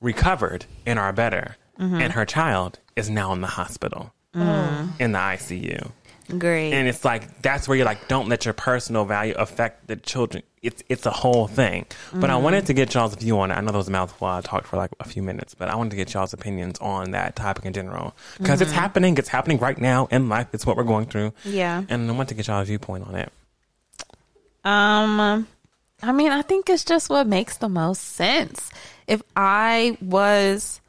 B: recovered and are better. Mm-hmm. And her child is now in the hospital mm. in the ICU.
C: Great.
B: And it's like that's where you're like, don't let your personal value affect the children. It's it's a whole thing. But I mm-hmm. wanted to get y'all's view on it. I know a mouthful. I talked for like a few minutes, but I wanted to get y'all's opinions on that topic in general because it's mm-hmm. happening. It's happening right now in life. It's what we're going through.
C: Yeah.
B: And I want to get y'all's viewpoint on it.
C: Um, I mean, I think it's just what makes the most sense. If I was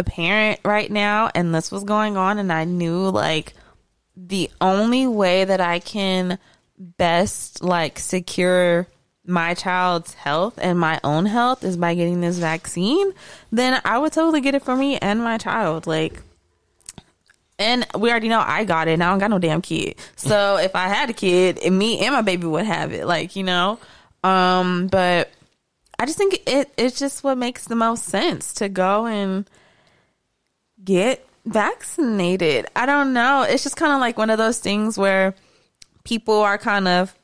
C: a parent right now and this was going on and I knew like the only way that I can best like secure my child's health and my own health is by getting this vaccine, then I would totally get it for me and my child. Like, and we already know I got it. And I don't got no damn kid. So if I had a kid, and me and my baby would have it. Like you know, um, but I just think it it's just what makes the most sense to go and get vaccinated. I don't know. It's just kind of like one of those things where people are kind of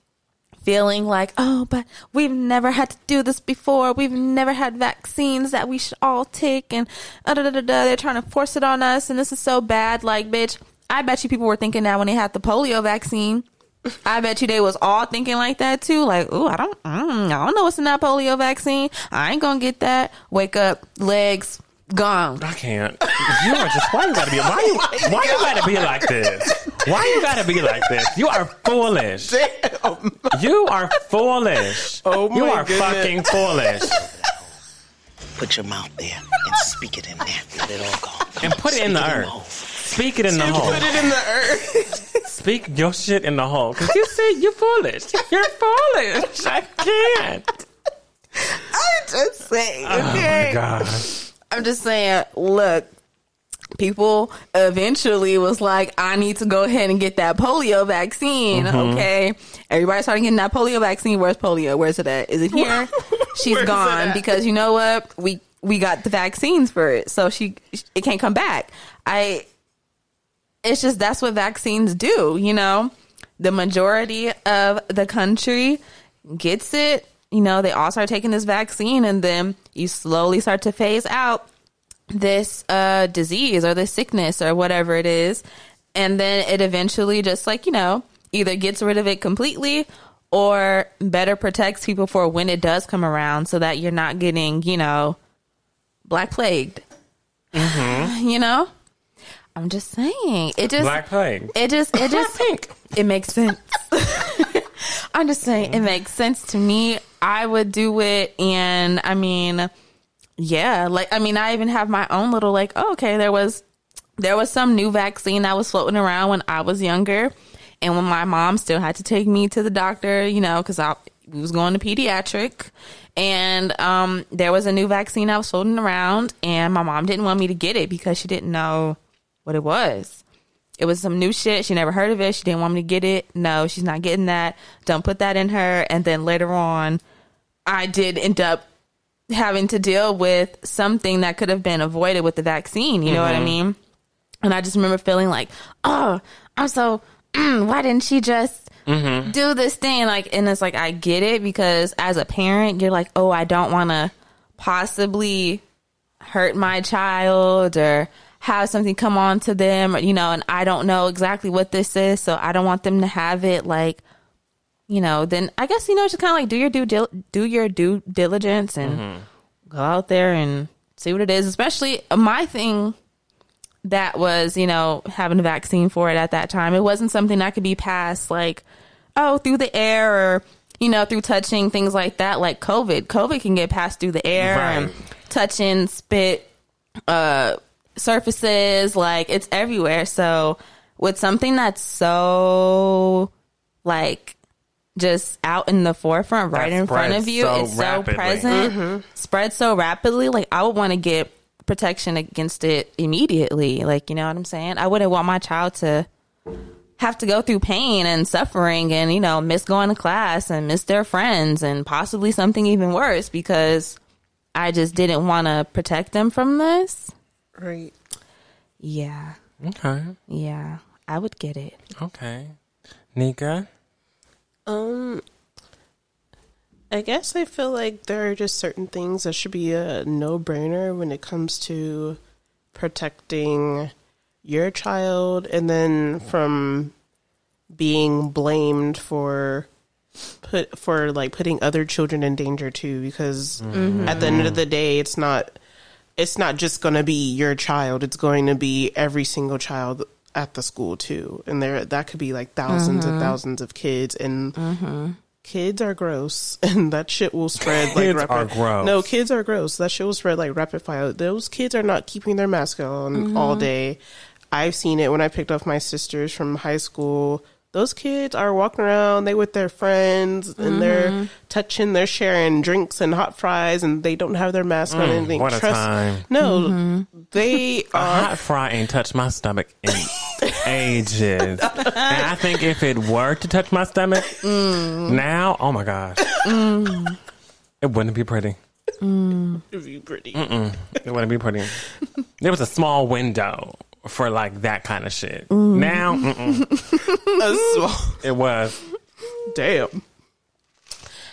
C: feeling like, oh, but we've never had to do this before. We've never had vaccines that we should all take, and uh, da, da, da, da. they're trying to force it on us, and this is so bad. Like, bitch, I bet you people were thinking that when they had the polio vaccine. I bet you they was all thinking like that too. Like, ooh, I don't, mm, I don't know what's in that polio vaccine. I ain't gonna get that. Wake up, legs gone.
B: I can't. You are just why you gotta be why you oh why you gotta be like this? Why you gotta be like this? You are foolish. You are foolish.
A: Oh my god.
B: you are
A: goodness.
B: fucking foolish.
D: Put your mouth there and speak it in there. Let it all go.
B: And put it in the earth. Speak it in the hole.
A: put it in the earth.
B: Speak your shit in the hole. Cause you said you're foolish. You're foolish. I can't.
C: I'm just saying.
B: Oh my god.
C: I'm just saying, look, people eventually was like, I need to go ahead and get that polio vaccine.
A: Mm-hmm.
C: Okay. Everybody started getting that polio vaccine. Where's polio? Where's it at? Is it here? She's gone because you know what? We, we got the vaccines for it. So she, it can't come back. I, it's just that's what vaccines do, you know? The majority of the country gets it. You know, they all start taking this vaccine and then you slowly start to phase out this uh disease or this sickness or whatever it is. And then it eventually just like, you know, either gets rid of it completely or better protects people for when it does come around so that you're not getting, you know, black plagued. You know? I'm just saying. It just
B: Black plague.
C: it just it just it makes sense. I'm just saying it makes sense to me. I would do it. And I mean yeah, like I mean I even have my own little like oh, okay, there was there was some new vaccine that was floating around when I was younger. And when my mom still had to take me to the doctor, you know, cuz I was going to pediatric. And um there was a new vaccine I was floating around and my mom didn't want me to get it because she didn't know what it was. It was some new shit. She never heard of it. She didn't want me to get it. No, she's not getting that. Don't put that in her. And then later on, I did end up having to deal with something that could have been avoided with the vaccine. You know what I mean? And I just remember feeling like, oh, I'm so, mm, why didn't she just do this thing? Like, and it's like, I get it because as a parent, you're like, oh, I don't want to possibly hurt my child or have something come on to them, or, you know, and I don't know exactly what this is, so I don't want them to have it. Like, you know, then I guess you know, just kind of like do your due dil- do your due diligence and go out there and see what it is. Especially uh, my thing that was, you know, having a vaccine for it at that time. It wasn't something that could be passed like, oh, through the air or you know, through touching things like that, like COVID. COVID can get passed through the air
B: Right.
C: and touching, spit, uh surfaces like it's everywhere. So with something that's so like just out in the forefront right
B: That
C: in front of you
B: so
C: it's so
B: rapidly.
C: present mm-hmm. spreads so rapidly like i would want to get protection against it immediately. Like you know what i'm saying? I wouldn't want my child to have to go through pain and suffering and you know miss going to class and miss their friends and possibly something even worse because i just didn't want to protect them from this
A: Right.
C: yeah
B: Okay.
C: yeah i would get it
B: Okay. Nika?
A: Um, I guess I feel like there are just certain things that should be a no brainer when it comes to protecting your child and then from being blamed for put for like putting other children in danger too because at the end of the day it's not it's not just going to be your child it's going to be every single child at the school too. And there that could be like 1000s and mm-hmm. thousands of kids and mm-hmm. kids are gross and that shit will spread like
B: Kids
A: rapid-
B: are gross.
A: no kids are gross. That shit will spread like rapid fire. Those kids are not keeping their mask on all mm-hmm. day. I've seen it when i picked up my sisters from high school those kids are walking around they with their friends and they're mm-hmm. touching they're sharing drinks and hot fries and they don't have their mask on and mm, anything
B: what a time.
A: no mm-hmm. they
B: A
A: are
B: hot fry ain't touched my stomach in ages. and I think if it were to touch my stomach mm. now, oh my gosh. Mm. It wouldn't be pretty. Mm.
A: It would be pretty
B: It wouldn't be pretty. There was a small window for like that kind of shit. Now, mm-mm, it was.
A: Damn.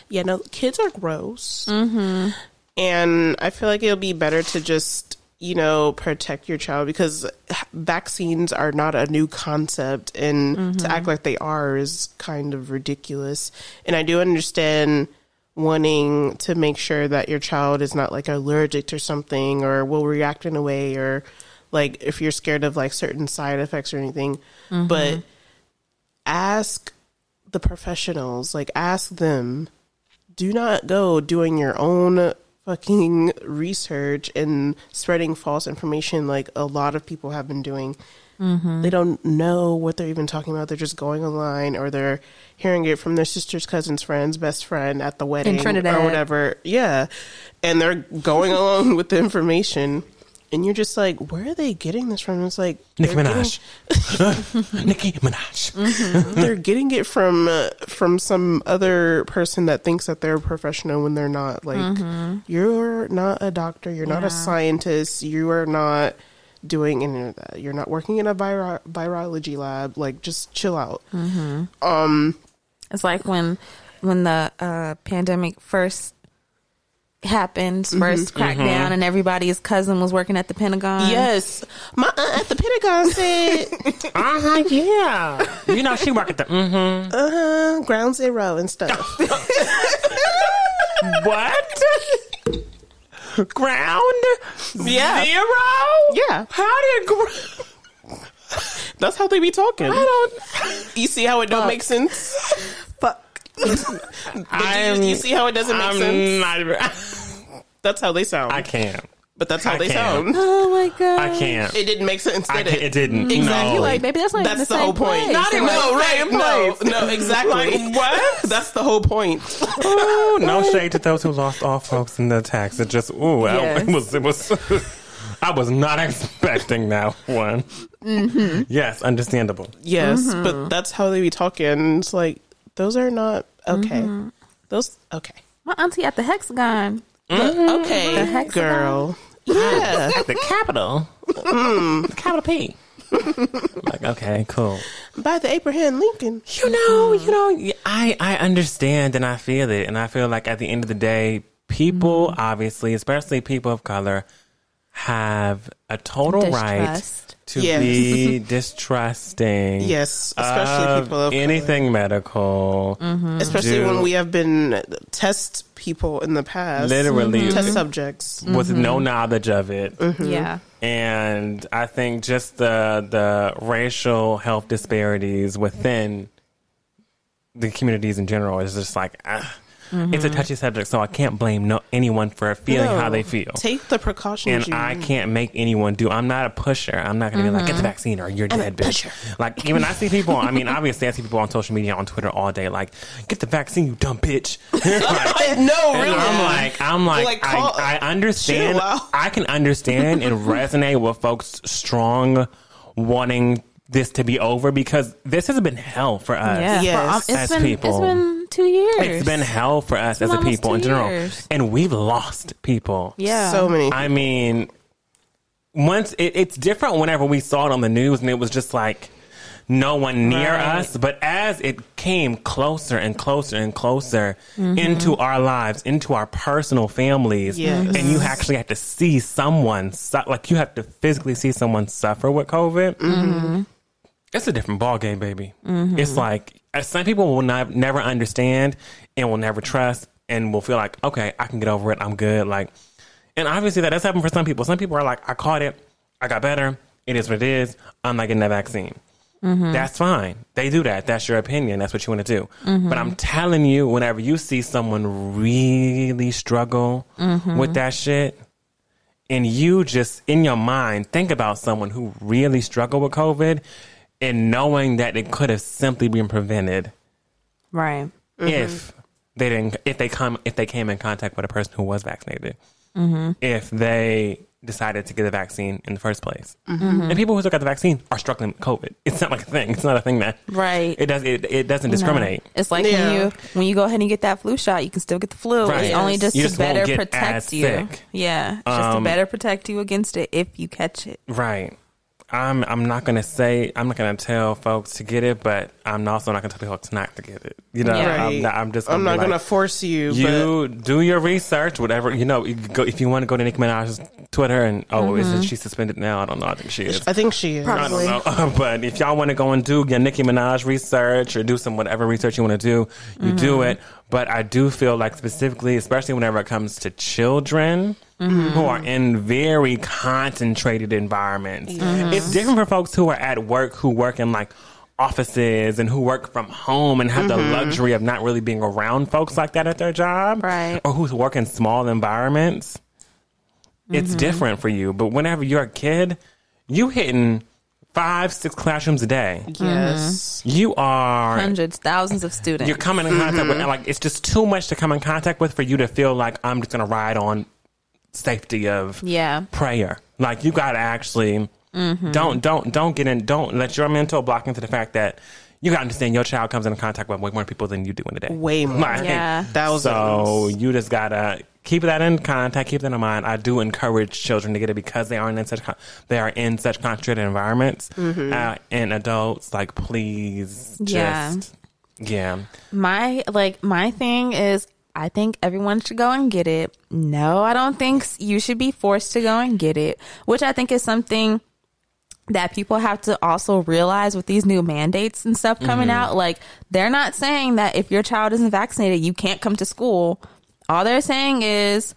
A: Yeah, no, kids are gross. Mm-hmm. And I feel like it'll be better to just, you know, protect your child because vaccines are not a new concept. And to act like they are is kind of ridiculous. And I do understand wanting to make sure that your child is not like allergic to something or will react in a way or like if you're scared of like certain side effects or anything. Mm-hmm. But ask the professionals, like ask them. Do not go doing your own fucking research and spreading false information like a lot of people have been doing. Mm-hmm. They don't know what they're even talking about. They're just going online or they're hearing it from their sister's cousin's friend's best friend at the wedding or whatever. Yeah. And they're going along with the information and you're just like, where are they getting this from? It's like
B: Nicki
A: they're getting-
B: Minaj. Nicki Minaj.
A: they're getting it from uh, from some other person that thinks that they're a professional when they're not. Like you're not a doctor, you're not a scientist, you are not doing any of that. You're not working in a viro- virology lab. Like just chill out.
C: It's like when when the uh, pandemic first happened, 1st crackdown, and everybody's cousin was working at the Pentagon.
A: Yes, my aunt at the Pentagon said,
B: Uh huh. Yeah. You know she worked at the. Mm-hmm.
A: "Uh huh, ground zero and stuff."
B: What? Ground
A: Yeah.
B: zero.
A: Yeah.
B: How did gr-
A: That's how they be talking.
B: I don't.
A: You see how it don't make sense?
C: Fuck.
B: I'm.
A: you, you see how it doesn't make
B: I'm
A: sense?
B: not even.
A: That's how they sound.
B: I can't.
A: but that's how
B: I
A: they
B: can't.
A: sound.
C: Oh my god.
B: I can't.
A: It didn't make sense,
B: I
A: did
B: can't.
A: it?
B: It didn't.
A: Exactly.
B: No.
C: Like, maybe that's not
A: That's
C: the,
A: the
C: same
A: whole point.
C: place.
B: Not even
A: no,
B: the
A: right? No,
B: place.
A: no, exactly.
B: Like, what?
A: That's the whole point.
B: Ooh, no shade to those who lost all folks in the attacks. It just ooh, I- it was it was. I was not expecting that one. Mm-hmm. Yes, understandable.
A: Yes, but mm-hmm. that's how they be talking. It's like those are not okay. Mm-hmm. Those okay.
C: My auntie at the Hexagon.
A: The- okay,
C: The hexagon?
A: girl. Yeah.
B: The capital, mm. the capital P. like okay, cool.
A: By the Abraham Lincoln.
B: You know, you mm-hmm. know, I I understand and I feel it, and I feel like at the end of the day, people obviously, especially people of color, have a total right
C: Distrust.
B: To
A: Yes.
B: be distrusting.
A: Yes, especially
B: of
A: people of color.
B: anything medical. Mm-hmm.
A: Especially
B: Do-
A: when we have been test people in the past.
B: Literally, mm-hmm.
A: Test mm-hmm. subjects.
B: with no knowledge of it.
C: Yeah.
B: and I think just the the racial health disparities within the communities in general is just like ah, it's a touchy subject, so I can't blame no anyone for feeling
A: No.
B: how they feel.
A: Take the precautions.
B: And I can't make anyone do. I'm not a pusher. I'm not going to be like, get the vaccine or you're dead, bitch. Like, even I see people, I mean, obviously, I see people on social media, on Twitter all day, like, get the vaccine, you dumb bitch. Like,
A: no, really.
B: I'm like, I'm like,
A: Like, call-
B: I, I understand. I can understand and resonate with folks strong wanting this to be over because this has been hell for us.
C: Yeah.
A: Yes.
C: For, um, it's
B: As
C: been
B: people.
C: it's been two years.
B: It's been hell for us as a people in general.
C: years.
B: And we've lost people.
C: yeah.
A: so many.
B: I mean, once it, it's different whenever we saw it on the news and it was just like no one near
C: Right.
B: us. But as it came closer and closer and closer
C: Mm-hmm.
B: into our lives, into our personal families,
A: Yes.
B: and you actually have to see someone, su- like you have to physically see someone suffer with COVID,
C: Mm-hmm.
B: It's a different ball game, baby. It's like uh, some people will not, never understand and will never trust and will feel like, okay, I can get over it. I'm good. Like, and obviously that does happen for some people. Some people are like, I caught it. I got better. It is what it is. I'm not getting that vaccine. Mm-hmm. That's fine. They do that. That's your opinion. That's what you want to do. Mm-hmm. But I'm telling you, whenever you see someone really struggle mm-hmm. with that shit, and you just in your mind think about someone who really struggled with COVID and knowing that it could have simply been prevented
C: right.
B: if they didn't if they come if they came in contact with a person who was vaccinated
C: Mm-hmm.
B: if they decided to get the vaccine in the first place and people who took out the vaccine are struggling with covid it's not like a thing it's not a thing that
C: Right.
B: it does it, it doesn't discriminate
C: No. It's like
A: Yeah.
C: when you when you go ahead and get that flu shot, you can still get the flu.
B: Right.
C: It's only just
B: You
C: to
B: just
C: better protect you.
B: sick.
C: Yeah, just to
B: Um,
C: better protect you against it if you catch it.
B: right I'm I'm not gonna say I'm not gonna tell folks to get it, but I'm also not gonna tell folks not to get it. You know,
C: Yeah.
B: I'm, not, I'm just
A: I'm not
B: like,
A: gonna force you.
B: You do your research, whatever you know. You go, if you want to go to Nicki Minaj's Twitter and oh, is mm-hmm. she suspended now? I don't know. I think she is.
A: I think she is.
C: Probably.
B: I don't know. but if y'all want to go and do your Nicki Minaj research or do some whatever research you want to do, you do mm-hmm. it. But I do feel like specifically, especially whenever it comes to children who mm-hmm. are in very concentrated environments, it's different for folks who are at work, who work in like offices and who work from home and have the mm-hmm. luxury of not really being around folks like that at their job,
C: Right.
B: Or who work in small environments it's mm-hmm. different for you. But whenever you're a kid, you hitting five, six classrooms a day.
A: Yes. Mm-hmm.
B: You are
C: Hundreds, thousands of students.
B: you're coming in contact with mm-hmm. like it's just too much to come in contact with for you to feel like I'm just gonna ride on safety of
C: Yeah.
B: prayer. Like you got to actually mm-hmm. don't don't don't get in. Don't let your mental block into the fact that you got to understand your child comes in contact with way more people than you do in a day.
A: Way more.
B: Like,
C: Yeah.
A: Thousands.
B: So you just gotta keep that in contact, keep that in mind. I do encourage children to get it because they aren't in such con- they are in such concentrated environments, uh, and adults like please
C: Yeah.
B: just yeah.
C: My like my thing is I think everyone should go and get it. No, I don't think you should be forced to go and get it, which I think is something that people have to also realize with these new mandates and stuff coming mm-hmm. out. Like they're not saying that if your child isn't vaccinated, you can't come to school. All they're saying is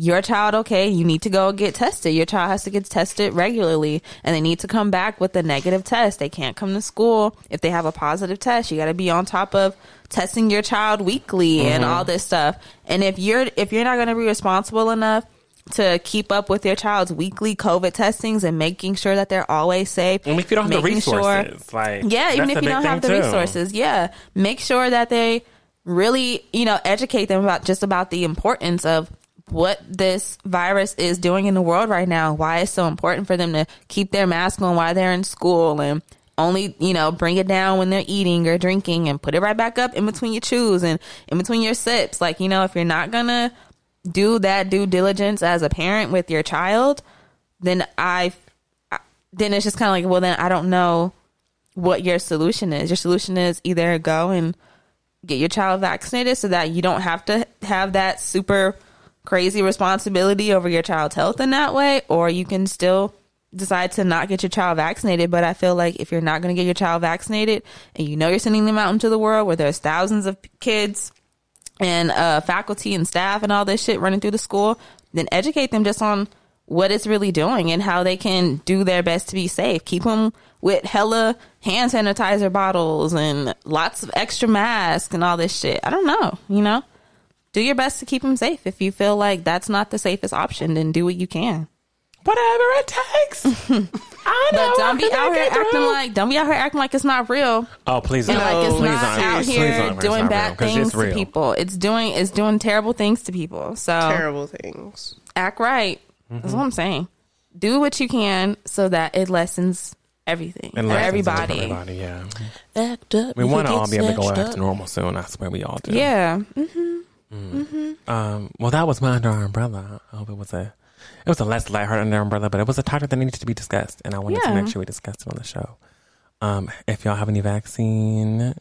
C: your child okay you need to go get tested. Your child has to get tested regularly and they need to come back with a negative test. They can't come to school. If they have a positive test you got to be on top of testing your child weekly and mm-hmm. all this stuff. And if you're if you're not going to be responsible enough to keep up with your child's weekly covid testings and making sure that they're always safe
B: And if you don't have the
C: making sure-
B: resources, like
C: yeah, even if you don't have the
B: too.
C: resources, yeah, make sure that they really, you know, educate them about just about the importance of what this virus is doing in the world right now. Why it's so important for them to keep their mask on while they're in school and only, you know, bring it down when they're eating or drinking and put it right back up in between your chews and in between your sips. Like, you know, if you're not gonna do that due diligence as a parent with your child, then I, then it's just kind of like, well, then I don't know what your solution is. Your solution is either go and get your child vaccinated so that you don't have to have that super crazy responsibility over your child's health in that way, or you can still decide to not get your child vaccinated. But I feel like if you're not going to get your child vaccinated and you know you're sending them out into the world where there's thousands of kids and uh, faculty and staff and all this shit running through the school, then educate them just on what it's really doing and how they can do their best to be safe. Keep them with hella hand sanitizer bottles and lots of extra masks and all this shit. I don't know, you know? Do your best to keep them safe. If you feel like that's not the safest option, then do what you can.
B: Whatever it takes. I know.
C: But don't be out here acting
B: through.
C: like don't be out here acting like it's not real.
B: Oh, please
C: and
B: don't.
C: like it's
B: please
C: not
B: don't.
C: out here
B: don't.
C: Doing
B: not real,
C: bad
B: 'cause
C: things to people. It's doing it's doing terrible things to people. So
A: Terrible things.
C: act right.
B: Mm-hmm.
C: That's what I'm saying. Do what you can so that it lessens everything
B: And
C: for
B: lessons
C: everybody.
B: everybody, yeah.
A: Act up.
B: We want to all be able to go
A: snatched
B: back to normal soon. I swear we all do.
C: Yeah. Hmm.
B: Um, well, that was my under our umbrella. I hope it was a, it was a less lighthearted under umbrella, but it was a topic that needed to be discussed, and I wanted to make sure we discussed it on the show. Um, if y'all have any vaccine,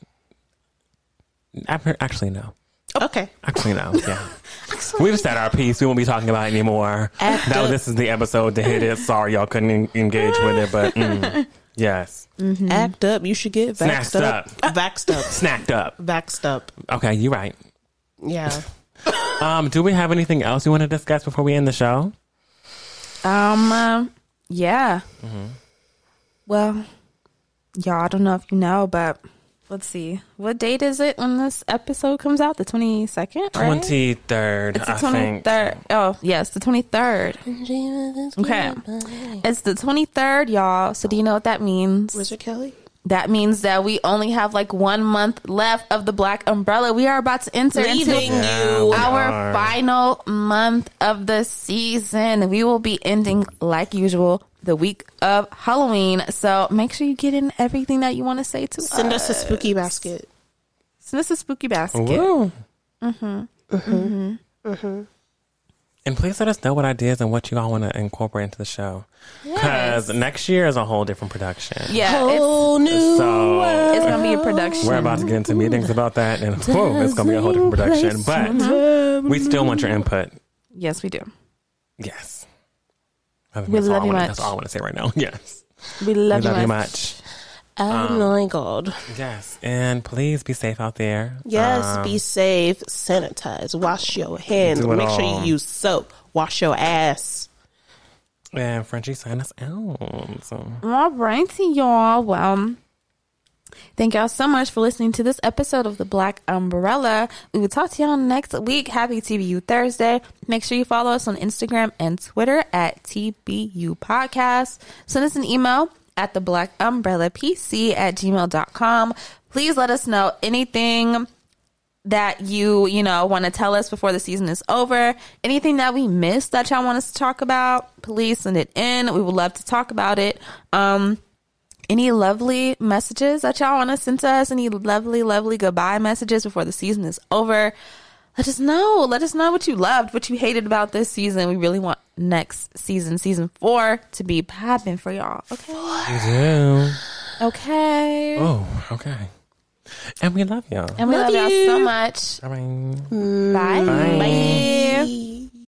B: I've- actually no,
A: Okay.
B: actually no, yeah. We've said our piece. We won't be talking about it anymore.
A: Act
B: That, this is the episode to hit it. Sorry, y'all couldn't en- engage with it, but mm, yes,
A: Act up. You should get vaxxed
B: Snatched
A: up. Vaxxed up.
B: snacked up.
A: Vaxxed up.
B: Okay, you're right.
A: Yeah.
B: Um, do we have anything else you want to discuss before we end the show?
C: Um uh, yeah.
B: Mm-hmm.
C: Well, y'all I don't know if you know, but let's see. What date is it when this episode comes out? The 22nd, right?
B: Twenty third,
C: It's the
B: I
C: twenty
B: think.
C: third. Oh, yes, the twenty third. Okay, it's the twenty third, y'all. So do you know what that means?
A: Wizard Kelly?
C: That means that we only have like one month left of the Black Umbrella. We are about to enter
A: Leaving
C: into
B: Yeah,
A: you.
C: our
B: are.
C: final month of the season. We will be ending like usual the week of Halloween. So make sure you get in everything that you want to say to
A: Send
C: us.
A: us a spooky basket.
C: Send us a spooky basket.
B: Woo. Mm-hmm. Mm-hmm. Mm-hmm. And please let us know what ideas and what you all want to incorporate into the show. Because next year is a whole different production.
C: Yeah, it's,
A: Whole new
B: So
C: it's gonna be a production.
B: we're about to get into meetings about that, and whoa, it's going to be a whole different production. But we still want your input.
C: yes, we do.
B: Yes. I think
C: We love you much.
B: That's all I want to say right now. Yes.
C: We love,
B: we love
C: you
B: you
C: much.
B: Much.
A: Oh my god.
B: Yes. And please be safe out there.
A: Yes,
B: Um,
A: be safe, sanitize, wash your hands,
B: Do it
A: make sure you use soap, wash your ass.
B: And Frenchie, sign us out. So.
C: All righty, y'all. Well, thank y'all so much for listening to this episode of The Black Umbrella. We will talk to y'all next week. Happy TBU Thursday. Make sure you follow us on Instagram and Twitter at TBU Podcast. Send us an email at the black umbrella pc at gmail.com. Please let us know anything that you, you know, want to tell us before the season is over. Anything that we missed that y'all want us to talk about, please send it in. We would love to talk about it. Um, any lovely messages that y'all want to send to us? Any lovely, lovely goodbye messages before the season is over? Let us know. Let us know what you loved, what you hated about this season. We really want next season, season four, to be popping for y'all. Okay.
B: You do.
C: Okay.
B: Oh, okay. And we love y'all.
C: And we love,
A: Love
C: y'all so much.
B: I mean,
C: Bye.
B: Bye.
C: Bye.